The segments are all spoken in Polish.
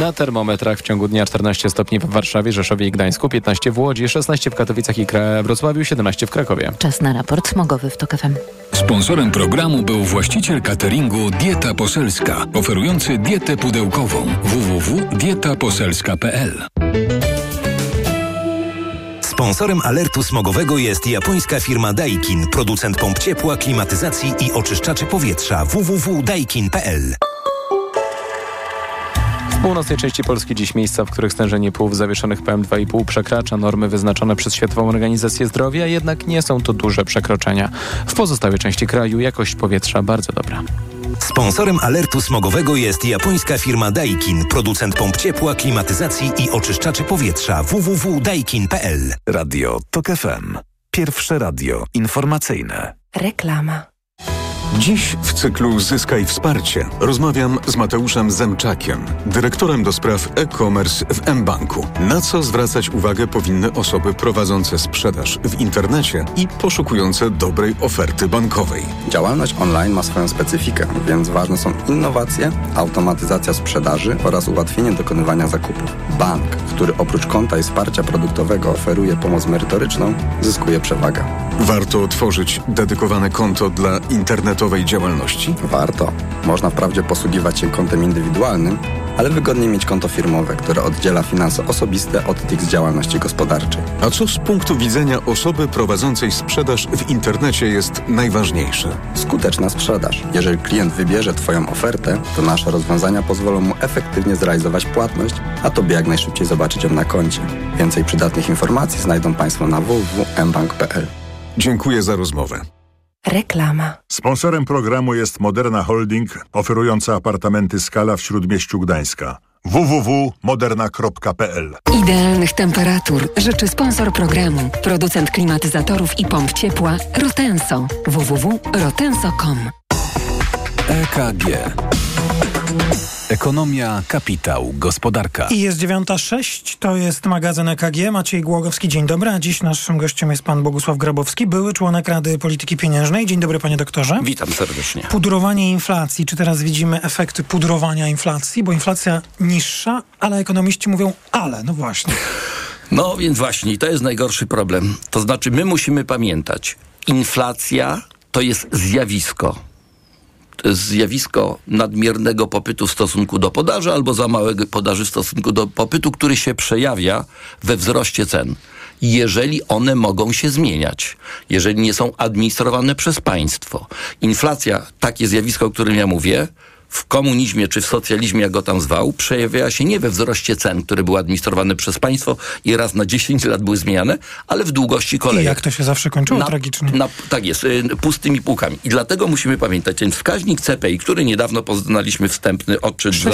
Na termometrach w ciągu dnia 14 stopni w Warszawie, Rzeszowie i Gdańsku, 15 w Łodzi, 16 w Katowicach i Wrocławiu, 17 w Krakowie. Czas na raport smogowy w TOK FM. Sponsorem programu był właściciel cateringu Dieta Poselska, oferujący dietę pudełkową www.dietaposelska.pl. Sponsorem alertu smogowego jest japońska firma Daikin, producent pomp ciepła, klimatyzacji i oczyszczaczy powietrza www.daikin.pl. W północnej części Polski dziś miejsca, w których stężenie płów zawieszonych PM2,5 przekracza normy wyznaczone przez Światową Organizację Zdrowia, jednak nie są to duże przekroczenia. W pozostałej części kraju jakość powietrza bardzo dobra. Sponsorem alertu smogowego jest japońska firma Daikin, producent pomp ciepła, klimatyzacji i oczyszczaczy powietrza www.daikin.pl. Radio TOK FM. Pierwsze radio informacyjne. Reklama. Dziś w cyklu Zyskaj Wsparcie rozmawiam z Mateuszem Zemczakiem, dyrektorem do spraw e-commerce w mBanku. Na co zwracać uwagę powinny osoby prowadzące sprzedaż w internecie i poszukujące dobrej oferty bankowej. Działalność online ma swoją specyfikę, więc ważne są innowacje, automatyzacja sprzedaży oraz ułatwienie dokonywania zakupów. Bank, który oprócz konta i wsparcia produktowego oferuje pomoc merytoryczną, zyskuje przewagę. Warto otworzyć dedykowane konto dla internetowej działalności? Warto. Można wprawdzie posługiwać się kontem indywidualnym, ale wygodniej mieć konto firmowe, które oddziela finanse osobiste od tych z działalności gospodarczej. A co z punktu widzenia osoby prowadzącej sprzedaż w internecie jest najważniejsze? Skuteczna sprzedaż. Jeżeli klient wybierze Twoją ofertę, to nasze rozwiązania pozwolą mu efektywnie zrealizować płatność, a Tobie jak najszybciej zobaczyć ją na koncie. Więcej przydatnych informacji znajdą Państwo na www.mbank.pl. Dziękuję za rozmowę. Reklama. Sponsorem programu jest Moderna Holding, oferująca apartamenty Skala w Śródmieściu Gdańska. www.moderna.pl Idealnych temperatur życzy sponsor programu, producent klimatyzatorów i pomp ciepła Rotenso. www.rotenso.com EKG. Ekonomia, kapitał, gospodarka. I jest 9.06, to jest magazyn EKG. Maciej Głogowski, dzień dobry. A dziś naszym gościem jest pan Bogusław Grabowski, były członek Rady Polityki Pieniężnej. Dzień dobry panie doktorze. Witam serdecznie. Pudrowanie inflacji. Czy teraz widzimy efekty pudrowania inflacji? Bo inflacja niższa, ale ekonomiści mówią ale. No właśnie. No więc właśnie, to jest najgorszy problem. To znaczy my musimy pamiętać, inflacja to jest zjawisko zjawisko nadmiernego popytu w stosunku do podaży albo za małego podaży w stosunku do popytu, który się przejawia we wzroście cen. Jeżeli one mogą się zmieniać, jeżeli nie są administrowane przez państwo. Inflacja, takie zjawisko, o którym ja mówię, w komunizmie czy w socjalizmie, jak go tam zwał, przejawia się nie we wzroście cen, które były administrowane przez państwo i raz na 10 lat były zmieniane, ale w długości kolejek. I jak to się zawsze kończyło? Na, tragicznie. Na, tak jest, y, pustymi półkami. I dlatego musimy pamiętać, ten wskaźnik CPI, który niedawno poznaliśmy wstępny odczyt za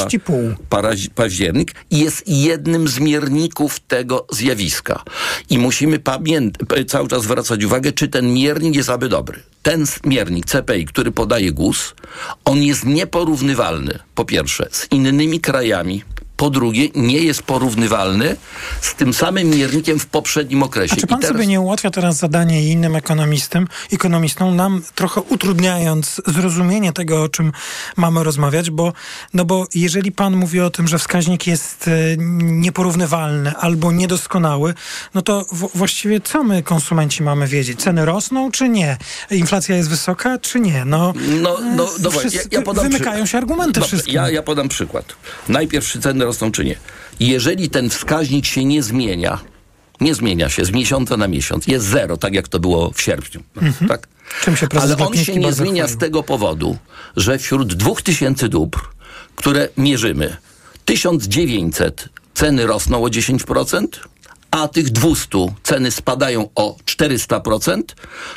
parazi- październik, jest jednym z mierników tego zjawiska. I musimy pamięt- cały czas zwracać uwagę, czy ten miernik jest aby dobry. Ten miernik CPI, który podaje GUS, on jest nieporównywalny, po pierwsze, z innymi krajami, po drugie, nie jest porównywalny z tym samym miernikiem w poprzednim okresie. A czy pan teraz... sobie nie ułatwia teraz zadanie innym ekonomistom, ekonomistom, nam trochę utrudniając zrozumienie tego, o czym mamy rozmawiać, bo, no bo jeżeli pan mówi o tym, że wskaźnik jest e, nieporównywalny albo niedoskonały, no to właściwie co my, konsumenci, mamy wiedzieć? Ceny rosną czy nie? Inflacja jest wysoka czy nie? No, no, no, no wszyscy, ja, ja podam wymykają przy... się argumenty wszystkie. Ja, ja podam przykład. Najpierw czy ceny rosną czy nie. Jeżeli ten wskaźnik się nie zmienia, nie zmienia się z miesiąca na miesiąc, jest zero, tak jak to było w sierpniu. Mhm. Tak? Czym się Ale on się nie zmienia chwalił. z tego powodu, że wśród 2000 dóbr, które mierzymy, 1900 ceny rosną o 10%, a tych 200 ceny spadają o 400%,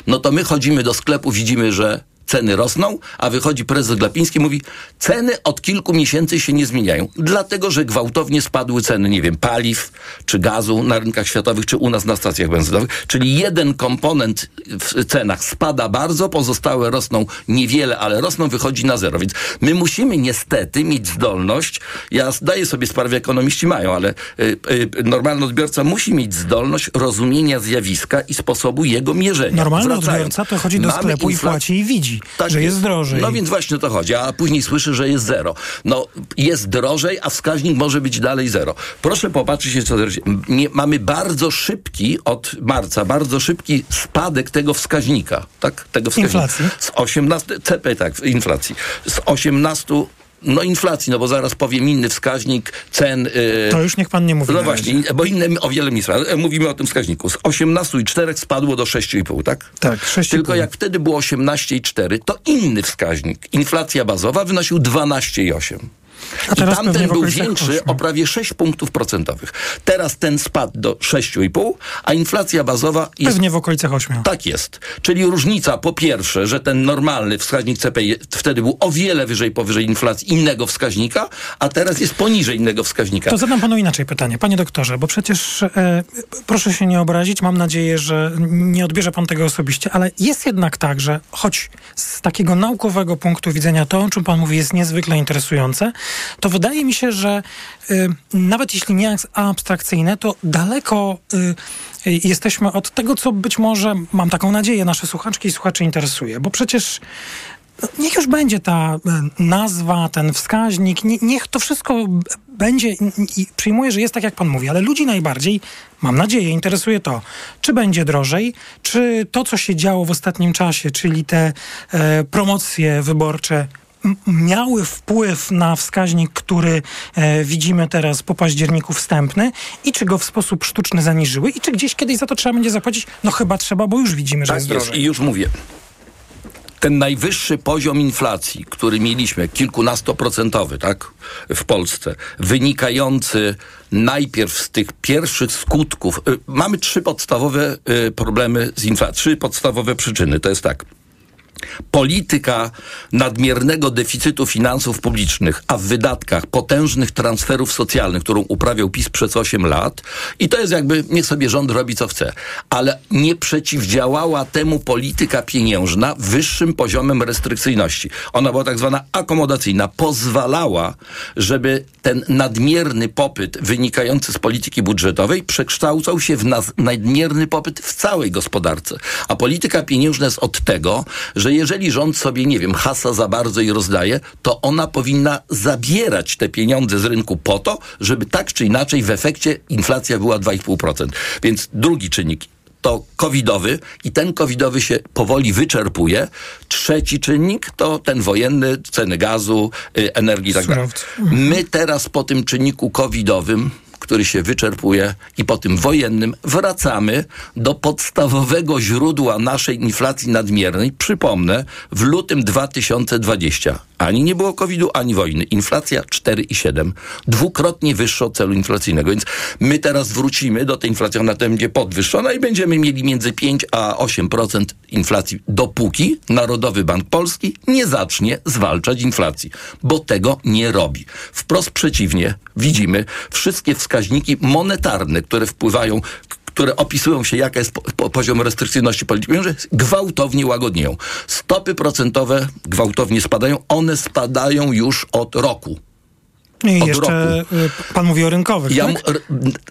no to my chodzimy do sklepu, widzimy, że ceny rosną, a wychodzi prezes Glapiński mówi, ceny od kilku miesięcy się nie zmieniają, dlatego, że gwałtownie spadły ceny, nie wiem, paliw, czy gazu na rynkach światowych, czy u nas na stacjach benzynowych, czyli jeden komponent w cenach spada bardzo, pozostałe rosną niewiele, ale rosną, wychodzi na zero, więc my musimy niestety mieć zdolność, ja zdaję sobie sprawę, ekonomiści mają, ale y, y, normalny odbiorca musi mieć zdolność rozumienia zjawiska i sposobu jego mierzenia. Normalny Wracając, odbiorca to chodzi do sklepu i płaci i widzi. Tak że jest drożej. No więc właśnie o to chodzi, a później słyszy, że jest zero. No jest drożej, a wskaźnik może być dalej zero. Proszę popatrzeć się, co nie, mamy bardzo szybki, od marca, bardzo szybki spadek tego wskaźnika, tak? Tego wskaźnika. Inflacji. Z 18, CP, tak, inflacji. Z 18 no inflacji, no bo zaraz powiem inny wskaźnik cen. Yy, to już niech pan nie mówi. No właśnie, bo inne o wiele mniej. Mówimy o tym wskaźniku. Z 18,4 spadło do 6,5, tak? Tak, 6,5. Tylko jak wtedy było 18,4, to inny wskaźnik. Inflacja bazowa wynosił 12,8. I tamten był większy ośmiu. o prawie 6 punktów procentowych. Teraz ten spadł do 6,5, a inflacja bazowa jest Pewnie w okolicach 8. tak jest. Czyli różnica po pierwsze, że ten normalny wskaźnik CPI wtedy był o wiele wyżej powyżej inflacji innego wskaźnika, a teraz jest poniżej innego wskaźnika. To zadam panu inaczej pytanie. Panie doktorze, bo przecież e, proszę się nie obrazić, mam nadzieję, że nie odbierze pan tego osobiście, ale jest jednak tak, że choć z takiego naukowego punktu widzenia to, o czym pan mówi, jest niezwykle interesujące, to wydaje mi się, że y, nawet jeśli nie jest abstrakcyjne, to daleko y, y, jesteśmy od tego, co być może, mam taką nadzieję, nasze słuchaczki i słuchaczy interesuje, bo przecież no, Niech już będzie ta e, nazwa, ten wskaźnik, nie, niech to wszystko będzie i, przyjmuję, że jest tak, jak pan mówi, ale ludzi najbardziej, mam nadzieję, interesuje to, czy będzie drożej, czy to, co się działo w ostatnim czasie, czyli te e, promocje wyborcze, miały wpływ na wskaźnik, który e, widzimy teraz po październiku wstępny i czy go w sposób sztuczny zaniżyły i czy gdzieś kiedyś za to trzeba będzie zapłacić? No chyba trzeba, bo już widzimy, że Tak jest jest i już mówię. Ten najwyższy poziom inflacji, który mieliśmy, kilkunastoprocentowy, tak, w Polsce, wynikający najpierw z tych pierwszych skutków. y, Mamy trzy podstawowe y, problemy z inflacją, trzy podstawowe przyczyny. To jest tak. Polityka nadmiernego deficytu finansów publicznych, a w wydatkach potężnych transferów socjalnych, którą uprawiał PiS przez 8 lat, i to jest jakby, niech sobie rząd robi co chce, ale nie przeciwdziałała temu polityka pieniężna wyższym poziomem restrykcyjności. Ona była tak zwana akomodacyjna, pozwalała, żeby ten nadmierny popyt wynikający z polityki budżetowej przekształcał się w nadmierny popyt w całej gospodarce. A polityka pieniężna jest od tego, że jeżeli rząd sobie, nie wiem, hasa za bardzo i rozdaje, to ona powinna zabierać te pieniądze z rynku po to, żeby tak czy inaczej w efekcie inflacja była 2,5%. Więc drugi czynnik to covidowy i ten covidowy się powoli wyczerpuje. Trzeci czynnik to ten wojenny, ceny gazu, y, energii i tak. Surowców. My teraz po tym czynniku covidowym który się wyczerpuje i po tym wojennym wracamy do podstawowego źródła naszej inflacji nadmiernej. Przypomnę, w lutym 2020 ani nie było COVID-u, ani wojny. Inflacja 4,7. Dwukrotnie wyższa od celu inflacyjnego. Więc my teraz wrócimy do tej inflacji, ona będzie podwyższona i będziemy mieli między 5 a 8% inflacji, dopóki Narodowy Bank Polski nie zacznie zwalczać inflacji, bo tego nie robi. Wprost przeciwnie, widzimy wszystkie wskaźniki monetarne, które wpływają które opisują się, jaka jest po, po, poziom restrykcyjności polityki pieniężnej, gwałtownie łagodnieją. Stopy procentowe gwałtownie spadają. One spadają już od roku. I od jeszcze roku. y, pan mówi o rynkowych, Ja, tak?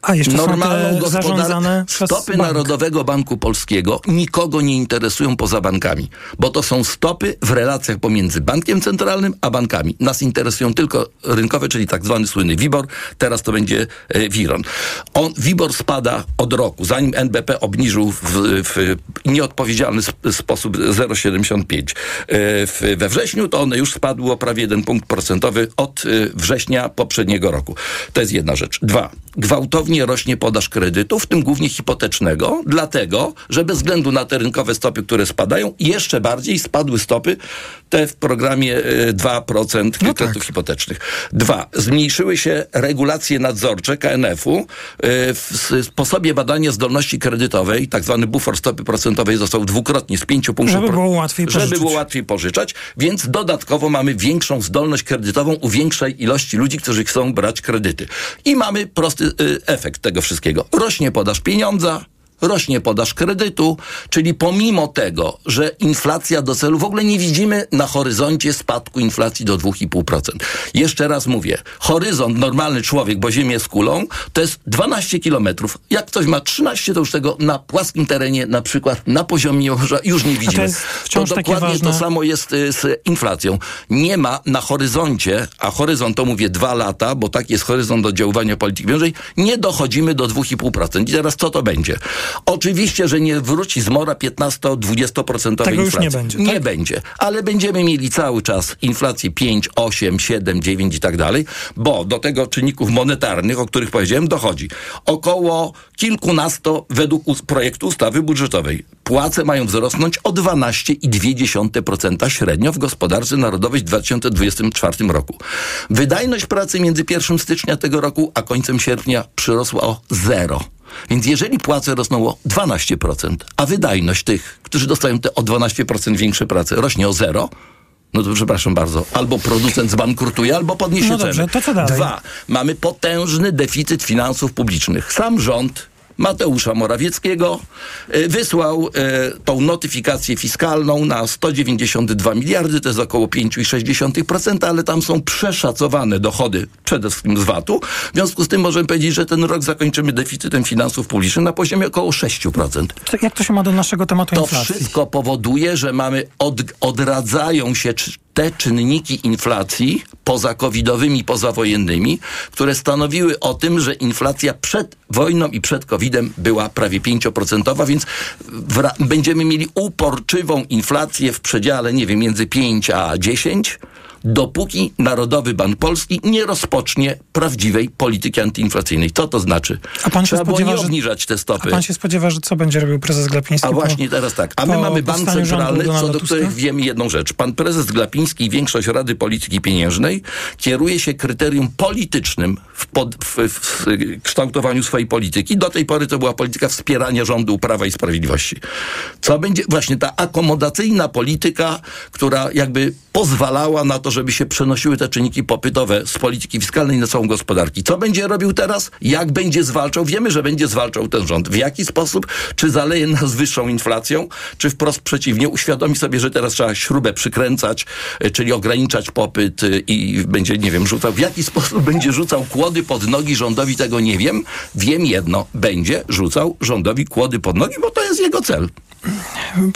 A, jeszcze są normalną te zarządzane przez Stopy bank. Narodowego Banku Polskiego nikogo nie interesują poza bankami, bo to są stopy w relacjach pomiędzy bankiem centralnym a bankami. Nas interesują tylko rynkowe, czyli tak zwany słynny WIBOR, teraz to będzie e, WIRON. On, WIBOR spada od roku, zanim NBP obniżył w, w nieodpowiedzialny sp- sposób 0,75. E, w, we wrześniu to one już spadło o prawie jeden punkt procentowy od e, września poprzedniego roku. To jest jedna rzecz. Dwa. Gwałtownie rośnie podaż kredytu, w tym głównie hipotecznego, dlatego, że bez względu na te rynkowe stopy, które spadają, jeszcze bardziej spadły stopy te w programie e, 2% kredytów hipotecznych. Dwa. Zmniejszyły się regulacje nadzorcze KNF-u. E, W sposobie badania zdolności kredytowej, tak zwany bufor stopy procentowej został dwukrotnie z 5 punktów. Żeby było łatwiej Żeby pożyczyć. było łatwiej pożyczać, więc dodatkowo mamy większą zdolność kredytową u większej ilości ludzi, którzy chcą brać kredyty. I mamy prosty y, efekt tego wszystkiego. Rośnie podaż pieniądza, rośnie podaż kredytu, czyli pomimo tego, że inflacja do celu, w ogóle nie widzimy na horyzoncie spadku inflacji do 2,5%. Jeszcze raz mówię, horyzont normalny człowiek, bo Ziemię jest kulą, to jest 12 kilometrów. Jak ktoś ma 13, to już tego na płaskim terenie, na przykład na poziomie morza, już nie widzimy. to takie dokładnie to samo jest y, z inflacją. Nie ma na horyzoncie, a horyzont to mówię dwa lata, bo taki jest horyzont oddziaływania polityki pieniężnej, nie dochodzimy do 2,5%. I teraz co to będzie? Oczywiście, że nie wróci zmora 15-20% Tego już inflacji. nie będzie, Nie tak? będzie, ale będziemy mieli cały czas inflację 5, 8, 7, 9 i tak dalej, bo do tego czynników monetarnych, o których powiedziałem, dochodzi około kilkunasto według projektu ustawy budżetowej. Płace mają wzrosnąć o 12,2% średnio w gospodarce narodowej w 2024 roku. Wydajność pracy między 1 stycznia tego roku a końcem sierpnia przyrosła o zero. Więc jeżeli płace rosną o 12%, a wydajność tych, którzy dostają te o 12% większe prace, rośnie o zero, no to przepraszam bardzo, albo producent zbankrutuje, albo podniesie No ceny. dobrze, to co dalej? Dwa, mamy potężny deficyt finansów publicznych. Sam rząd Mateusza Morawieckiego y, wysłał y, tą notyfikację fiskalną na 192 miliardy, to jest około 5,6%, ale tam są przeszacowane dochody przede wszystkim z VAT-u. W związku z tym możemy powiedzieć, że ten rok zakończymy deficytem finansów publicznych na poziomie około 6%. To Jak to się ma do naszego tematu To inflacji? wszystko powoduje, że mamy od, odradzają się te czynniki inflacji poza covidowymi, pozawojennymi, które stanowiły o tym, że inflacja przed wojną i przed covidem była prawie 5%, więc będziemy mieli uporczywą inflację w przedziale, nie wiem, między 5 a 10, dopóki Narodowy Bank Polski nie rozpocznie prawdziwej polityki antyinflacyjnej. Co to znaczy? A pan się Trzeba było spodziewa, nie że- obniżać te A stopy. pan się spodziewa, że co będzie robił prezes Glapiński? A po- właśnie teraz tak. A my mamy bank centralny, co do których wiemy jedną rzecz. Pan prezes Glapiński i większość Rady Polityki Pieniężnej kieruje się kryterium politycznym w, pod, w, w kształtowaniu swojej polityki. Do tej pory to była polityka wspierania rządu Prawa i Sprawiedliwości. Co będzie właśnie ta akomodacyjna polityka, która jakby pozwalała na to, żeby się przenosiły te czynniki popytowe z polityki fiskalnej na całą gospodarkę. Co będzie robił teraz? Jak będzie zwalczał? Wiemy, że będzie zwalczał ten rząd. W jaki sposób? Czy zaleje nas wyższą inflacją? Czy wprost przeciwnie? Uświadomi sobie, że teraz trzeba śrubę przykręcać, y, czyli ograniczać popyt y, i będzie, nie wiem, rzucał. W jaki sposób będzie rzucał kłody pod nogi rządowi? Tego nie wiem. Wiem jedno. Będzie rzucał rządowi kłody pod nogi, bo to jest jego cel.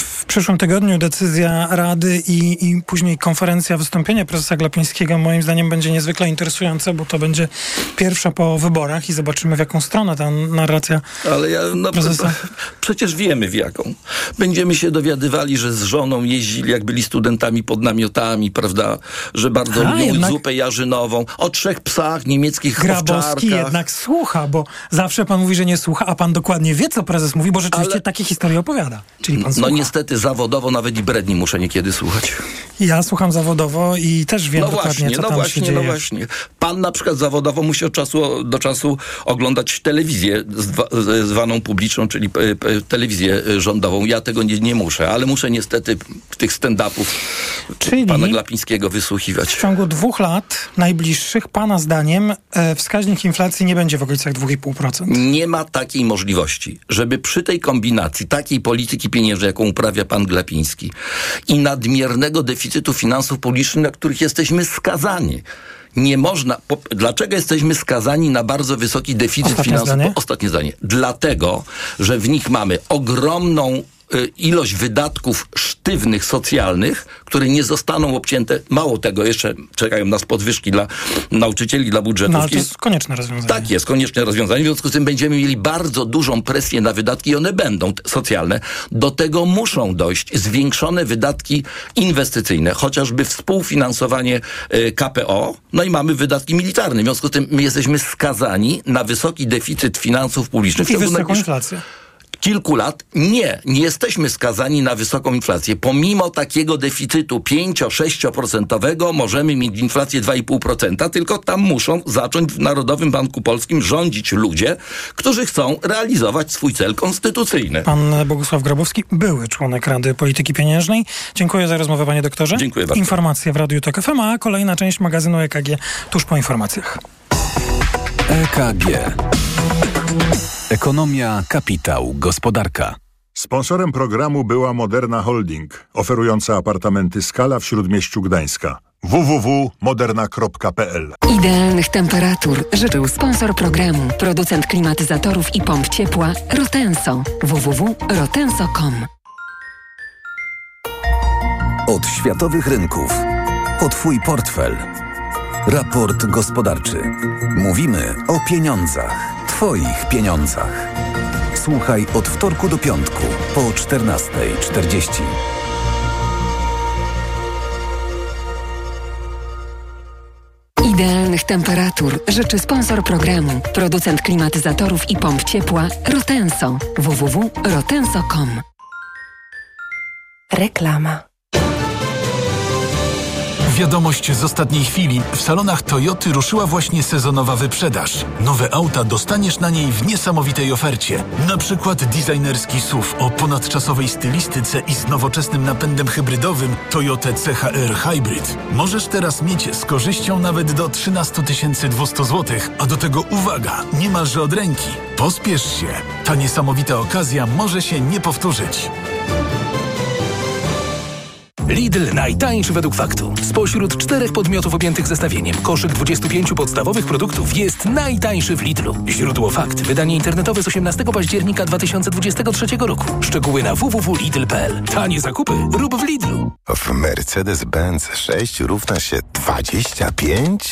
W przyszłym tygodniu decyzja Rady i, i później konferencja, wystąpienie prezesa Glapińskiego moim zdaniem będzie niezwykle interesujące, bo to będzie pierwsza po wyborach i zobaczymy w jaką stronę ta narracja Ale ja, no, prezesa. przecież wiemy w jaką. Będziemy się dowiadywali, że z żoną jeździli, jak byli studentami pod namiotami, prawda, że bardzo lubią jednak- zupę jarzynową, o trzech psach, niemieckich Grabowski jednak słucha, bo zawsze pan mówi, że nie słucha, a pan dokładnie wie, co prezes mówi, bo rzeczywiście Ale- takie historie opowiada. Czyli pan No. Niestety zawodowo nawet i bredni muszę niekiedy słuchać. Ja słucham zawodowo i też wiem no dokładnie, właśnie, co no tam się właśnie, dzieje. no właśnie. Pan na przykład zawodowo musi od czasu do czasu oglądać telewizję zwa, zwaną publiczną, czyli e, e, telewizję rządową. Ja tego nie, nie muszę, ale muszę niestety tych stand-upów Czyli- pana Glapińskiego W wysłuchiwać. ciągu dwóch lat najbliższych, pana zdaniem, e, wskaźnik inflacji nie będzie w okolicach 2,5%. Nie ma takiej możliwości, żeby przy tej kombinacji takiej polityki pieniężnej, jaką uprawia pan Glapiński i nadmiernego deficytu finansów publicznych, na których jesteśmy skazani. Nie można. Po, dlaczego jesteśmy skazani na bardzo wysoki deficyt zdanie. Ostatnie zdanie. Dlatego, że w nich mamy ogromną ilość wydatków sztywnych, socjalnych, które nie zostaną obcięte. Mało tego, jeszcze czekają nas podwyżki dla nauczycieli, dla budżetów. No ale to jest konieczne rozwiązanie. Tak jest, konieczne rozwiązanie. W związku z tym będziemy mieli bardzo dużą presję na wydatki i one będą socjalne. Do tego muszą dojść zwiększone wydatki inwestycyjne, chociażby współfinansowanie y, KPO, no i mamy wydatki militarne. W związku z tym my jesteśmy skazani na wysoki deficyt finansów publicznych. I wysoką inflację. Kilku lat nie, nie jesteśmy skazani na wysoką inflację. Pomimo takiego deficytu 5-6% możemy mieć inflację 2,5%, tylko tam muszą zacząć w Narodowym Banku Polskim rządzić ludzie, którzy chcą realizować swój cel konstytucyjny. Pan Bogusław Grabowski, były członek Rady Polityki Pieniężnej. Dziękuję za rozmowę, panie doktorze. Dziękuję bardzo. Informacje w Radiu Tok FM, a kolejna część magazynu EKG tuż po informacjach. EKG. Ekonomia, kapitał, gospodarka. Sponsorem programu była Moderna Holding, oferująca apartamenty Skala w Śródmieściu Gdańska. www.moderna.pl Idealnych temperatur życzył sponsor programu, producent klimatyzatorów i pomp ciepła Rotenso. www.rotenso.com Od światowych rynków. O Twój portfel. Raport gospodarczy. Mówimy o pieniądzach. Twoich pieniądzach. Słuchaj od wtorku do piątku po 14.40. Idealnych temperatur życzy sponsor programu, producent klimatyzatorów i pomp ciepła Rotenso. www.rotenso.com Reklama. Wiadomość z ostatniej chwili. W salonach Toyoty ruszyła właśnie sezonowa wyprzedaż. Nowe auta dostaniesz na niej w niesamowitej ofercie. Na przykład designerski SUV o ponadczasowej stylistyce i z nowoczesnym napędem hybrydowym Toyota CHR Hybrid. Możesz teraz mieć z korzyścią nawet do 13 200 zł, a do tego uwaga, niemalże od ręki. Pospiesz się. Ta niesamowita okazja może się nie powtórzyć. Lidl najtańszy według faktu. Spośród czterech podmiotów objętych zestawieniem koszyk 25 podstawowych produktów jest najtańszy w Lidlu. Źródło fakt. Wydanie internetowe z 18 października 2023 roku. Szczegóły na www.lidl.pl. Tanie zakupy rób w Lidlu. W Mercedes-Benz 6 równa się 25?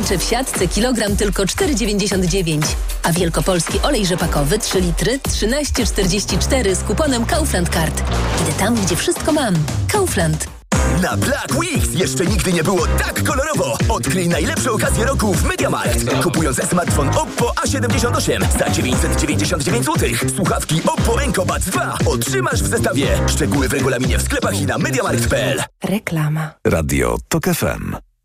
pomarańcze w siatce kilogram tylko 4,99, a wielkopolski olej rzepakowy 3 litry 13,44 z kuponem Kaufland Card. Idę tam, gdzie wszystko mam. Kaufland. Na Black Weeks jeszcze nigdy nie było tak kolorowo. Odkryj najlepsze okazje roku w MediaMarkt. Kupując smartfon Oppo A78 za 999 zł, słuchawki Oppo Enco Buds 2 otrzymasz w zestawie. Szczegóły w regulaminie w sklepach i na MediaMarkt.pl. Reklama. Radio TOK FM.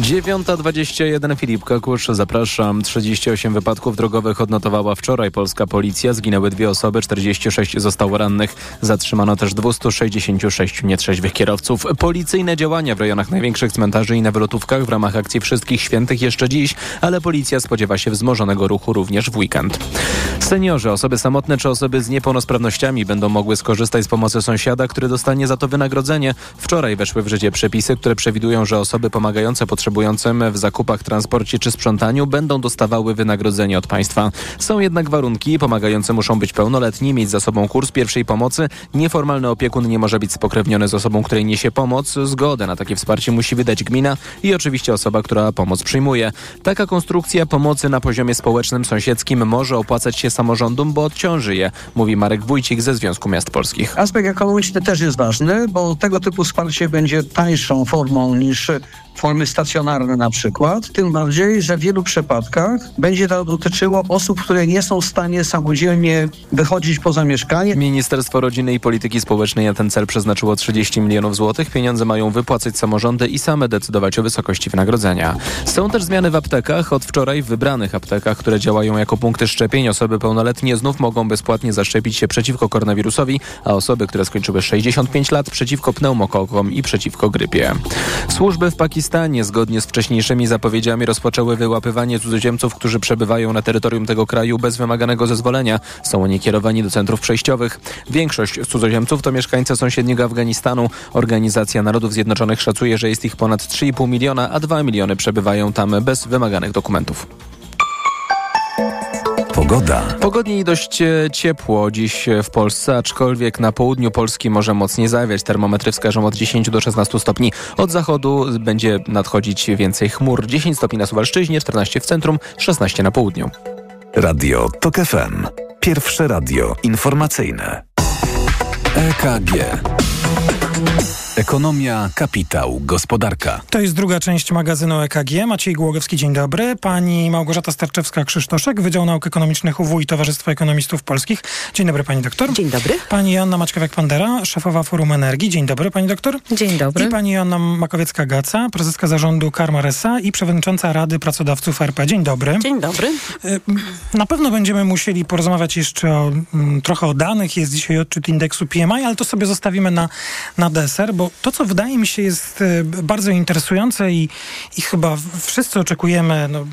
9.21 Filip Kakusz, zapraszam. 38 wypadków drogowych odnotowała wczoraj polska policja. Zginęły dwie osoby, 46 zostało rannych. Zatrzymano też 266 nietrzeźwych kierowców. Policyjne działania w rejonach największych cmentarzy i na wylotówkach w ramach akcji Wszystkich Świętych jeszcze dziś, ale policja spodziewa się wzmożonego ruchu również w weekend. Seniorzy, osoby samotne czy osoby z niepełnosprawnościami będą mogły skorzystać z pomocy sąsiada, który dostanie za to wynagrodzenie. Wczoraj weszły w życie przepisy, które przewidują, że osoby pomagające potrzebującym w zakupach, transporcie czy sprzątaniu będą dostawały wynagrodzenie od państwa. Są jednak warunki. Pomagający muszą być pełnoletni, mieć za sobą kurs pierwszej pomocy. Nieformalny opiekun nie może być spokrewniony z osobą, której niesie pomoc. Zgodę na takie wsparcie musi wydać gmina i oczywiście osoba, która pomoc przyjmuje. Taka konstrukcja pomocy na poziomie społecznym, sąsiedzkim może opłacać się samorządom, bo odciąży je, mówi Marek Wójcik ze Związku Miast Polskich. Aspekt ekonomiczny też jest ważny, bo tego typu wsparcie będzie tańszą formą niż formy stacjonarne na przykład, tym bardziej, że w wielu przypadkach będzie to dotyczyło osób, które nie są w stanie samodzielnie wychodzić poza mieszkanie. Ministerstwo Rodziny i Polityki Społecznej na ten cel przeznaczyło 30 milionów złotych. Pieniądze mają wypłacać samorządy i same decydować o wysokości wynagrodzenia. Są też zmiany w aptekach. Od wczoraj w wybranych aptekach, które działają jako punkty szczepień, osoby pełnoletnie znów mogą bezpłatnie zaszczepić się przeciwko koronawirusowi, a osoby, które skończyły 65 lat przeciwko pneumokokom i przeciwko grypie. Służby w Pakistanie zgodnie z wcześniejszymi zapowiedziami rozpoczęły wyłapywanie cudzoziemców, którzy przebywają na terytorium tego kraju bez wymaganego zezwolenia. Są oni kierowani do centrów przejściowych. Większość cudzoziemców to mieszkańcy sąsiedniego Afganistanu. Organizacja Narodów Zjednoczonych szacuje, że jest ich ponad 3,5 miliona, a 2 miliony przebywają tam bez wymaganych dokumentów. Pogoda. Pogodnie i dość e, ciepło dziś w Polsce, aczkolwiek na południu Polski może mocniej zawiać. Termometry wskażą od 10 do 16 stopni. Od zachodu będzie nadchodzić więcej chmur. 10 stopni na Suwalszczyźnie, 14 w centrum, 16 na południu. Radio TOK FM. Pierwsze radio informacyjne. EKG. Ekonomia, kapitał, gospodarka. To jest druga część magazynu EKG. Maciej Głogowski, dzień dobry. Pani Małgorzata Starczewska-Krzysztoszek, Wydział Nauk Ekonomicznych UW i Towarzystwa Ekonomistów Polskich. Dzień dobry, pani doktor. Dzień dobry. Pani Joanna Maćkowiak-Pandera, szefowa Forum Energii. Dzień dobry, pani doktor. Dzień dobry. I pani Joanna Makowiecka-Gaca, prezeska zarządu Karma S.A. i przewodnicząca Rady Pracodawców RP. Dzień dobry. Dzień dobry. Na pewno będziemy musieli porozmawiać jeszcze o, m, trochę o danych. Jest dzisiaj odczyt indeksu PMI, ale to sobie zostawimy na, na deser, bo to, co wydaje mi się jest e, bardzo interesujące i, i chyba wszyscy oczekujemy, no,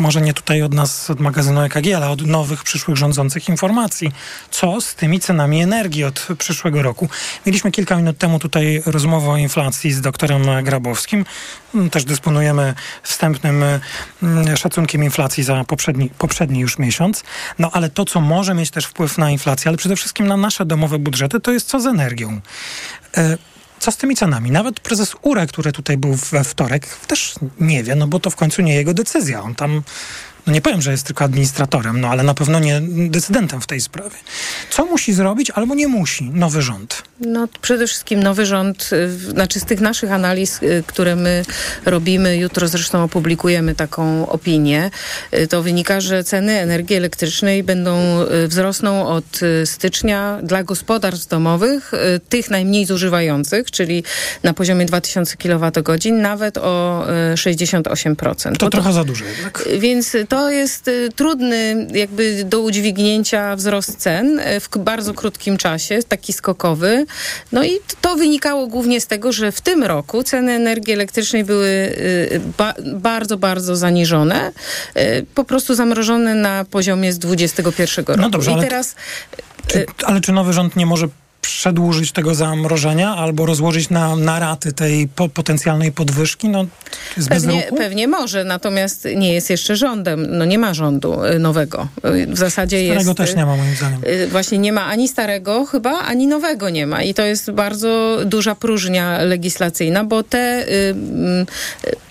może nie tutaj od nas, od magazynu EKG, ale od nowych przyszłych rządzących informacji, co z tymi cenami energii od przyszłego roku. Mieliśmy kilka minut temu tutaj rozmowę o inflacji z doktorem Grabowskim. Mm, Też dysponujemy wstępnym mm, szacunkiem inflacji za poprzedni, poprzedni już miesiąc. No ale to, co może mieć też wpływ na inflację, ale przede wszystkim na nasze domowe budżety, to jest co z energią. Co z tymi cenami? Nawet prezes URE, który tutaj był we wtorek, też nie wie, no bo to w końcu nie jego decyzja. On tam, no nie powiem, że jest tylko administratorem, no ale na pewno nie decydentem w tej sprawie. Co musi zrobić albo nie musi nowy rząd? No, przede wszystkim nowy rząd, y, znaczy z tych naszych analiz, y, które my robimy, jutro zresztą opublikujemy taką opinię, y, to wynika, że ceny energii elektrycznej będą wzrosną od stycznia dla gospodarstw domowych, tych najmniej zużywających, czyli na poziomie 2000 kWh, nawet o y, 68%. To Bo trochę za dużo jednak. Więc to jest y, trudny jakby do udźwignięcia wzrost cen y, w bardzo krótkim czasie, taki skokowy. No i to wynikało głównie z tego, że w tym roku ceny energii elektrycznej były y, ba- bardzo, bardzo zaniżone, po prostu zamrożone na poziomie z 2021 roku. No dobrze, I teraz Czy, ale czy nowy rząd nie może przedłużyć tego zamrożenia albo rozłożyć na, na raty tej po, potencjalnej podwyżki? No, Pewnie, pewnie może, natomiast nie jest jeszcze rządem. No nie ma rządu y, nowego. W zasadzie jest... Starego też nie ma moim zdaniem. Y, Właśnie nie ma ani starego chyba, ani nowego nie ma. I to jest bardzo duża próżnia legislacyjna, bo te y, mm, y,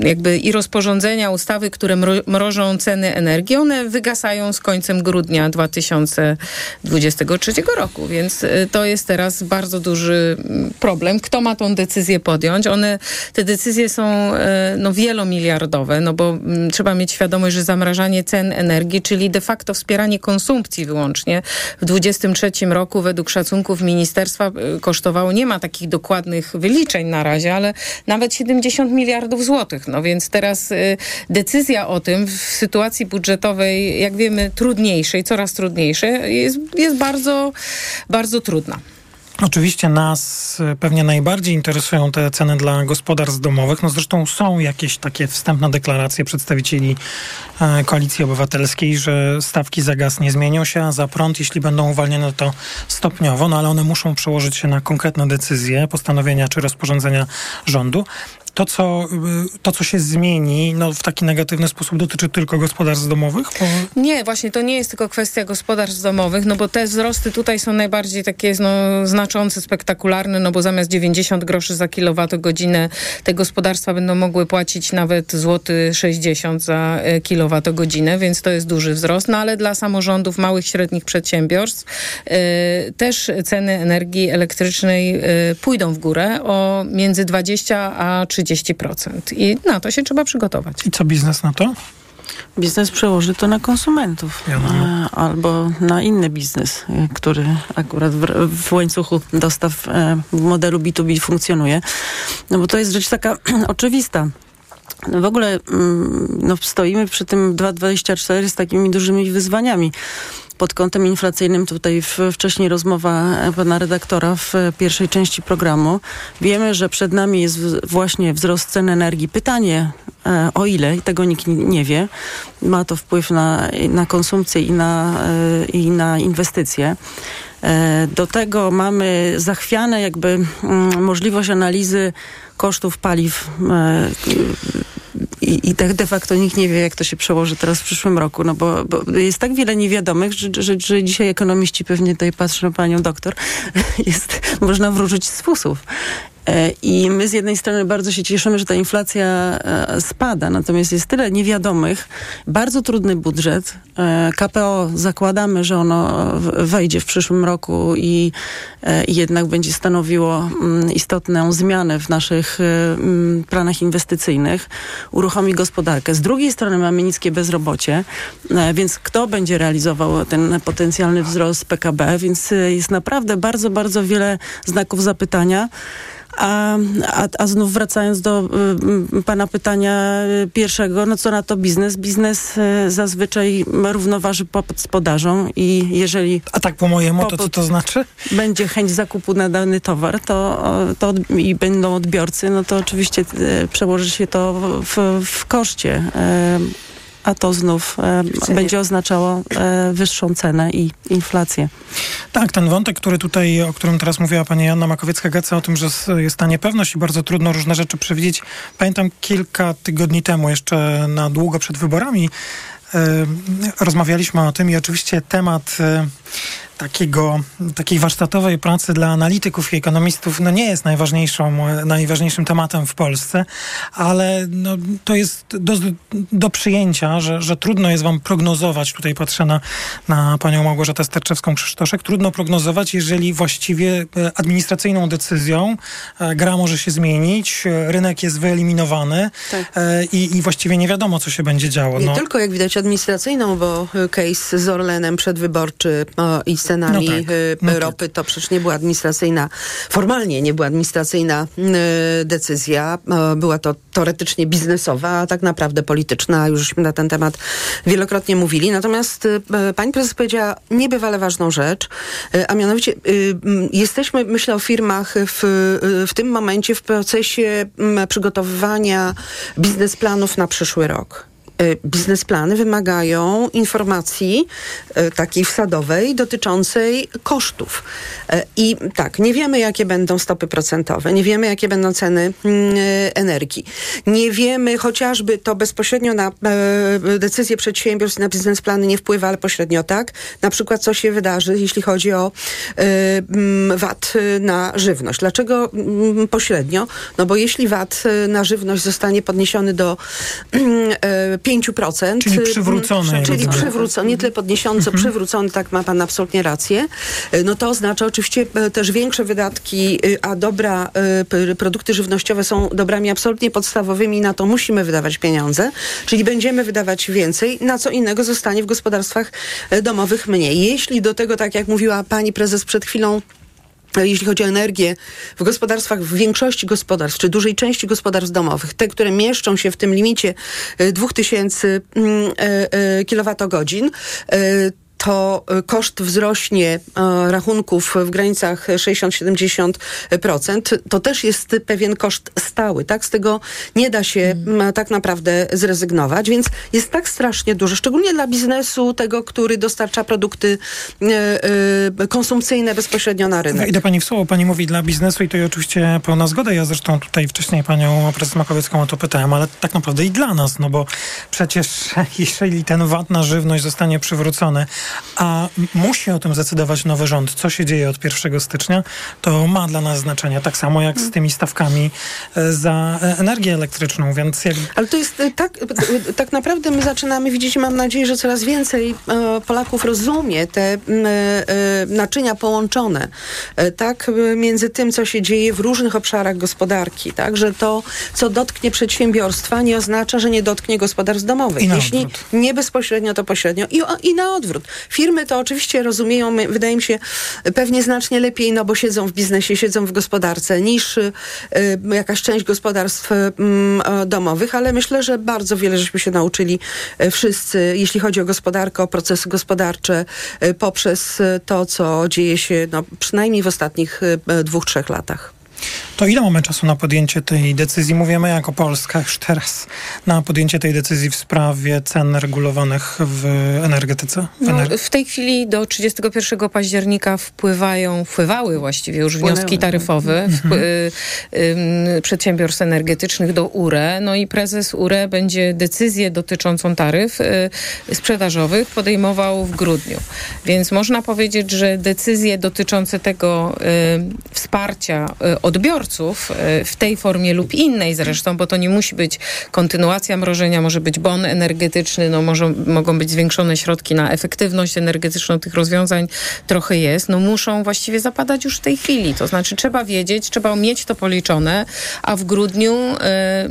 jakby i rozporządzenia, ustawy, które mro, mrożą ceny energii, one wygasają z końcem grudnia 2023 roku, więc y, to jest teraz bardzo duży mm, problem. Kto ma tą decyzję podjąć? One, te decyzje są y, no, wielomiliardowe, no bo mm, trzeba mieć świadomość, że zamrażanie cen energii, czyli de facto wspieranie konsumpcji wyłącznie w 2023 roku według szacunków ministerstwa y, kosztowało, nie ma takich dokładnych wyliczeń na razie, ale nawet 70 miliardów złotych. No więc teraz y, decyzja o tym w sytuacji budżetowej, jak wiemy, trudniejszej, coraz trudniejszej, jest, jest bardzo, bardzo trudna. Oczywiście nas e, pewnie najbardziej interesują te ceny dla gospodarstw domowych. No zresztą są jakieś takie wstępne deklaracje przedstawicieli e, Koalicji Obywatelskiej, że stawki za gaz nie zmienią się, a za prąd, jeśli będą uwalniane, to stopniowo, no ale one muszą przełożyć się na konkretne decyzje, postanowienia czy rozporządzenia rządu. To co, y, to, co się zmieni no, w taki negatywny sposób, dotyczy tylko gospodarstw domowych? Bo Nie, właśnie to nie jest tylko kwestia gospodarstw domowych, no bo te wzrosty tutaj są najbardziej takie no, znaczące, spektakularne, no bo zamiast 90 groszy za kilowatogodzinę te gospodarstwa będą mogły płacić nawet złoty 60 za e, kilowatogodzinę, więc to jest duży wzrost, no ale dla samorządów, małych, średnich przedsiębiorstw e, też ceny energii elektrycznej pójdą w górę o między 20 a 30%. I na to się trzeba przygotować. I co biznes na to? Biznes przełoży to na konsumentów e, albo na inny biznes, e, który akurat w, w łańcuchu dostaw e, w modelu B2B funkcjonuje. No bo to jest rzecz taka oczywista. No w ogóle mm, no, stoimy przy tym 2,24 z takimi dużymi wyzwaniami. Pod kątem inflacyjnym, tutaj w, wcześniej rozmowa e, pana redaktora w e, pierwszej części programu. Wiemy, że przed nami jest właśnie wzrost cen energii. Pytanie, e, o ile, i tego nikt nie wie, ma to wpływ na, na konsumpcję i na, i na inwestycje. Do tego mamy zachwiane jakby mm, możliwość analizy kosztów paliw i, i tak de facto nikt nie wie, jak to się przełoży teraz w przyszłym roku, no bo, bo jest tak wiele niewiadomych, że, że, że dzisiaj ekonomiści pewnie tutaj patrzą na panią doktor, jest, można wróżyć z fusów. E, I my z jednej strony bardzo się cieszymy, że ta inflacja e, spada, natomiast jest tyle niewiadomych, bardzo trudny budżet. E, KPO zakładamy, że ono wejdzie w przyszłym roku i, jednak będzie stanowiło mm, istotną zmianę w naszych mm, planach inwestycyjnych, uruchomi gospodarkę. Z drugiej strony mamy niskie bezrobocie, więc kto będzie realizował ten potencjalny wzrost PKB, więc jest naprawdę bardzo, bardzo wiele znaków zapytania. A, a, a znów wracając do y, pana pytania pierwszego, no co na to biznes? Biznes y, zazwyczaj równoważy popyt z podażą i jeżeli... A tak po mojemu, to co to znaczy? Będzie chęć zakupu na dany towar to, to i będą odbiorcy, no to oczywiście y, przełoży się to w, w koszcie a to znów e, będzie oznaczało e, wyższą cenę i inflację. Tak, ten wątek, który tutaj, o którym teraz mówiła pani Janna Makowiecka-Gaca, o tym, że jest ta niepewność i bardzo trudno różne rzeczy przewidzieć. Pamiętam kilka tygodni temu, jeszcze na długo przed wyborami, e, rozmawialiśmy o tym i oczywiście temat e, takiego, takiej warsztatowej pracy dla analityków i ekonomistów no nie jest najważniejszą, najważniejszym tematem w Polsce, ale no, to jest do, do przyjęcia, że, że trudno jest wam prognozować, tutaj patrzę na, na panią Małgorzatę Sterczewską-Krzysztoszek, trudno prognozować, jeżeli właściwie e, administracyjną decyzją e, gra może się zmienić, e, rynek jest wyeliminowany tak. i, i właściwie nie wiadomo, co się będzie działo. Nie no. tylko, jak widać, administracyjną, bo case z Orlenem przedwyborczy i cenami no tak, y, no ropy, tak. to przecież nie była administracyjna, formalnie nie była administracyjna y, decyzja. Y, była to teoretycznie biznesowa, a tak naprawdę polityczna. Już na ten temat wielokrotnie mówili. Natomiast pani prezes powiedziała niebywale ważną rzecz, a mianowicie jesteśmy, myślę o firmach w, w tym momencie w procesie przygotowywania biznesplanów na przyszły rok. Y, biznesplany wymagają informacji y, takiej wsadowej dotyczącej kosztów. Y, I tak, nie wiemy, jakie będą stopy procentowe, nie wiemy, jakie będą ceny mm, energii. Nie wiemy, chociażby to bezpośrednio na decyzje przedsiębiorstw, na biznesplany nie wpływa, ale pośrednio tak. Na przykład, co się wydarzy, jeśli chodzi o mm, VAT na żywność. Dlaczego mm, pośrednio? No bo jeśli VAT na żywność zostanie podniesiony do 5%. Czyli przywrócony. Czyli przywrócony, nie tyle podniesiony, co mhm. przywrócony, tak ma pan absolutnie rację. E, no to oznacza oczywiście e, też większe wydatki, a dobra, produkty żywnościowe są dobrami absolutnie podstawowymi, na to musimy wydawać pieniądze, czyli będziemy wydawać więcej, na co innego zostanie w gospodarstwach domowych mniej. Jeśli do tego, tak jak mówiła pani prezes przed chwilą, jeśli chodzi o energię, w gospodarstwach, w większości gospodarstw, czy dużej części gospodarstw domowych, te, które mieszczą się w tym limicie 2000 kWh, to y, koszt wzrośnie y, rachunków w granicach 60-70%, to też jest pewien koszt stały, tak? Z tego nie da się mm. tak naprawdę zrezygnować, więc jest tak strasznie dużo, szczególnie dla biznesu, tego, który dostarcza produkty y, konsumpcyjne bezpośrednio na rynek. Idę pani w słowo, pani mówi dla biznesu i to oczywiście pełna zgoda. Ja zresztą tutaj wcześniej panią prezes Makowiecką o to pytałem, ale tak naprawdę i dla nas, no bo przecież jeżeli ten VAT na żywność zostanie przywrócony, a musi o tym zdecydować nowy rząd, co się dzieje od 1 stycznia, to ma dla nas znaczenie. Tak samo jak z tymi stawkami e, za e, energię elektryczną, więc jak... Ale to jest e, tak, tak naprawdę my zaczynamy widzieć, mam nadzieję, że coraz więcej Polaków rozumie te naczynia połączone, tak, między tym, co się dzieje w różnych obszarach gospodarki, tak, że to, co dotknie przedsiębiorstwa, nie oznacza, że nie dotknie gospodarstw domowych. Jeśli nie bezpośrednio, to pośrednio i, i na odwrót. Firmy to oczywiście rozumieją, wydaje mi się, pewnie znacznie lepiej, no bo siedzą w biznesie, siedzą w gospodarce, niż y, jakaś część gospodarstw y, domowych, ale myślę, że bardzo wiele żeśmy się nauczyli y, wszyscy, jeśli chodzi o gospodarkę, o procesy gospodarcze, y, poprzez to, co dzieje się no, przynajmniej w ostatnich dwóch, trzech latach. To ile mamy czasu na podjęcie tej decyzji? Mówimy jako Polska już teraz na podjęcie tej decyzji w sprawie cen regulowanych w energetyce? W, ener no, w tej chwili do 31 października wpływają, wpływały właściwie już wnioski taryfowe mhm. y, y, przedsiębiorstw energetycznych do URE. No i prezes URE będzie decyzję dotyczącą taryf y, sprzedażowych podejmował w grudniu. Więc można powiedzieć, że decyzje dotyczące tego y, wsparcia y, odbiorców e, w tej formie lub innej zresztą, bo to nie musi być kontynuacja mrożenia, może być bon energetyczny, no może, mogą być zwiększone środki na efektywność energetyczną tych rozwiązań, trochę jest, no muszą właściwie zapadać już w tej chwili. To znaczy trzeba wiedzieć, trzeba mieć to policzone, a w grudniu e,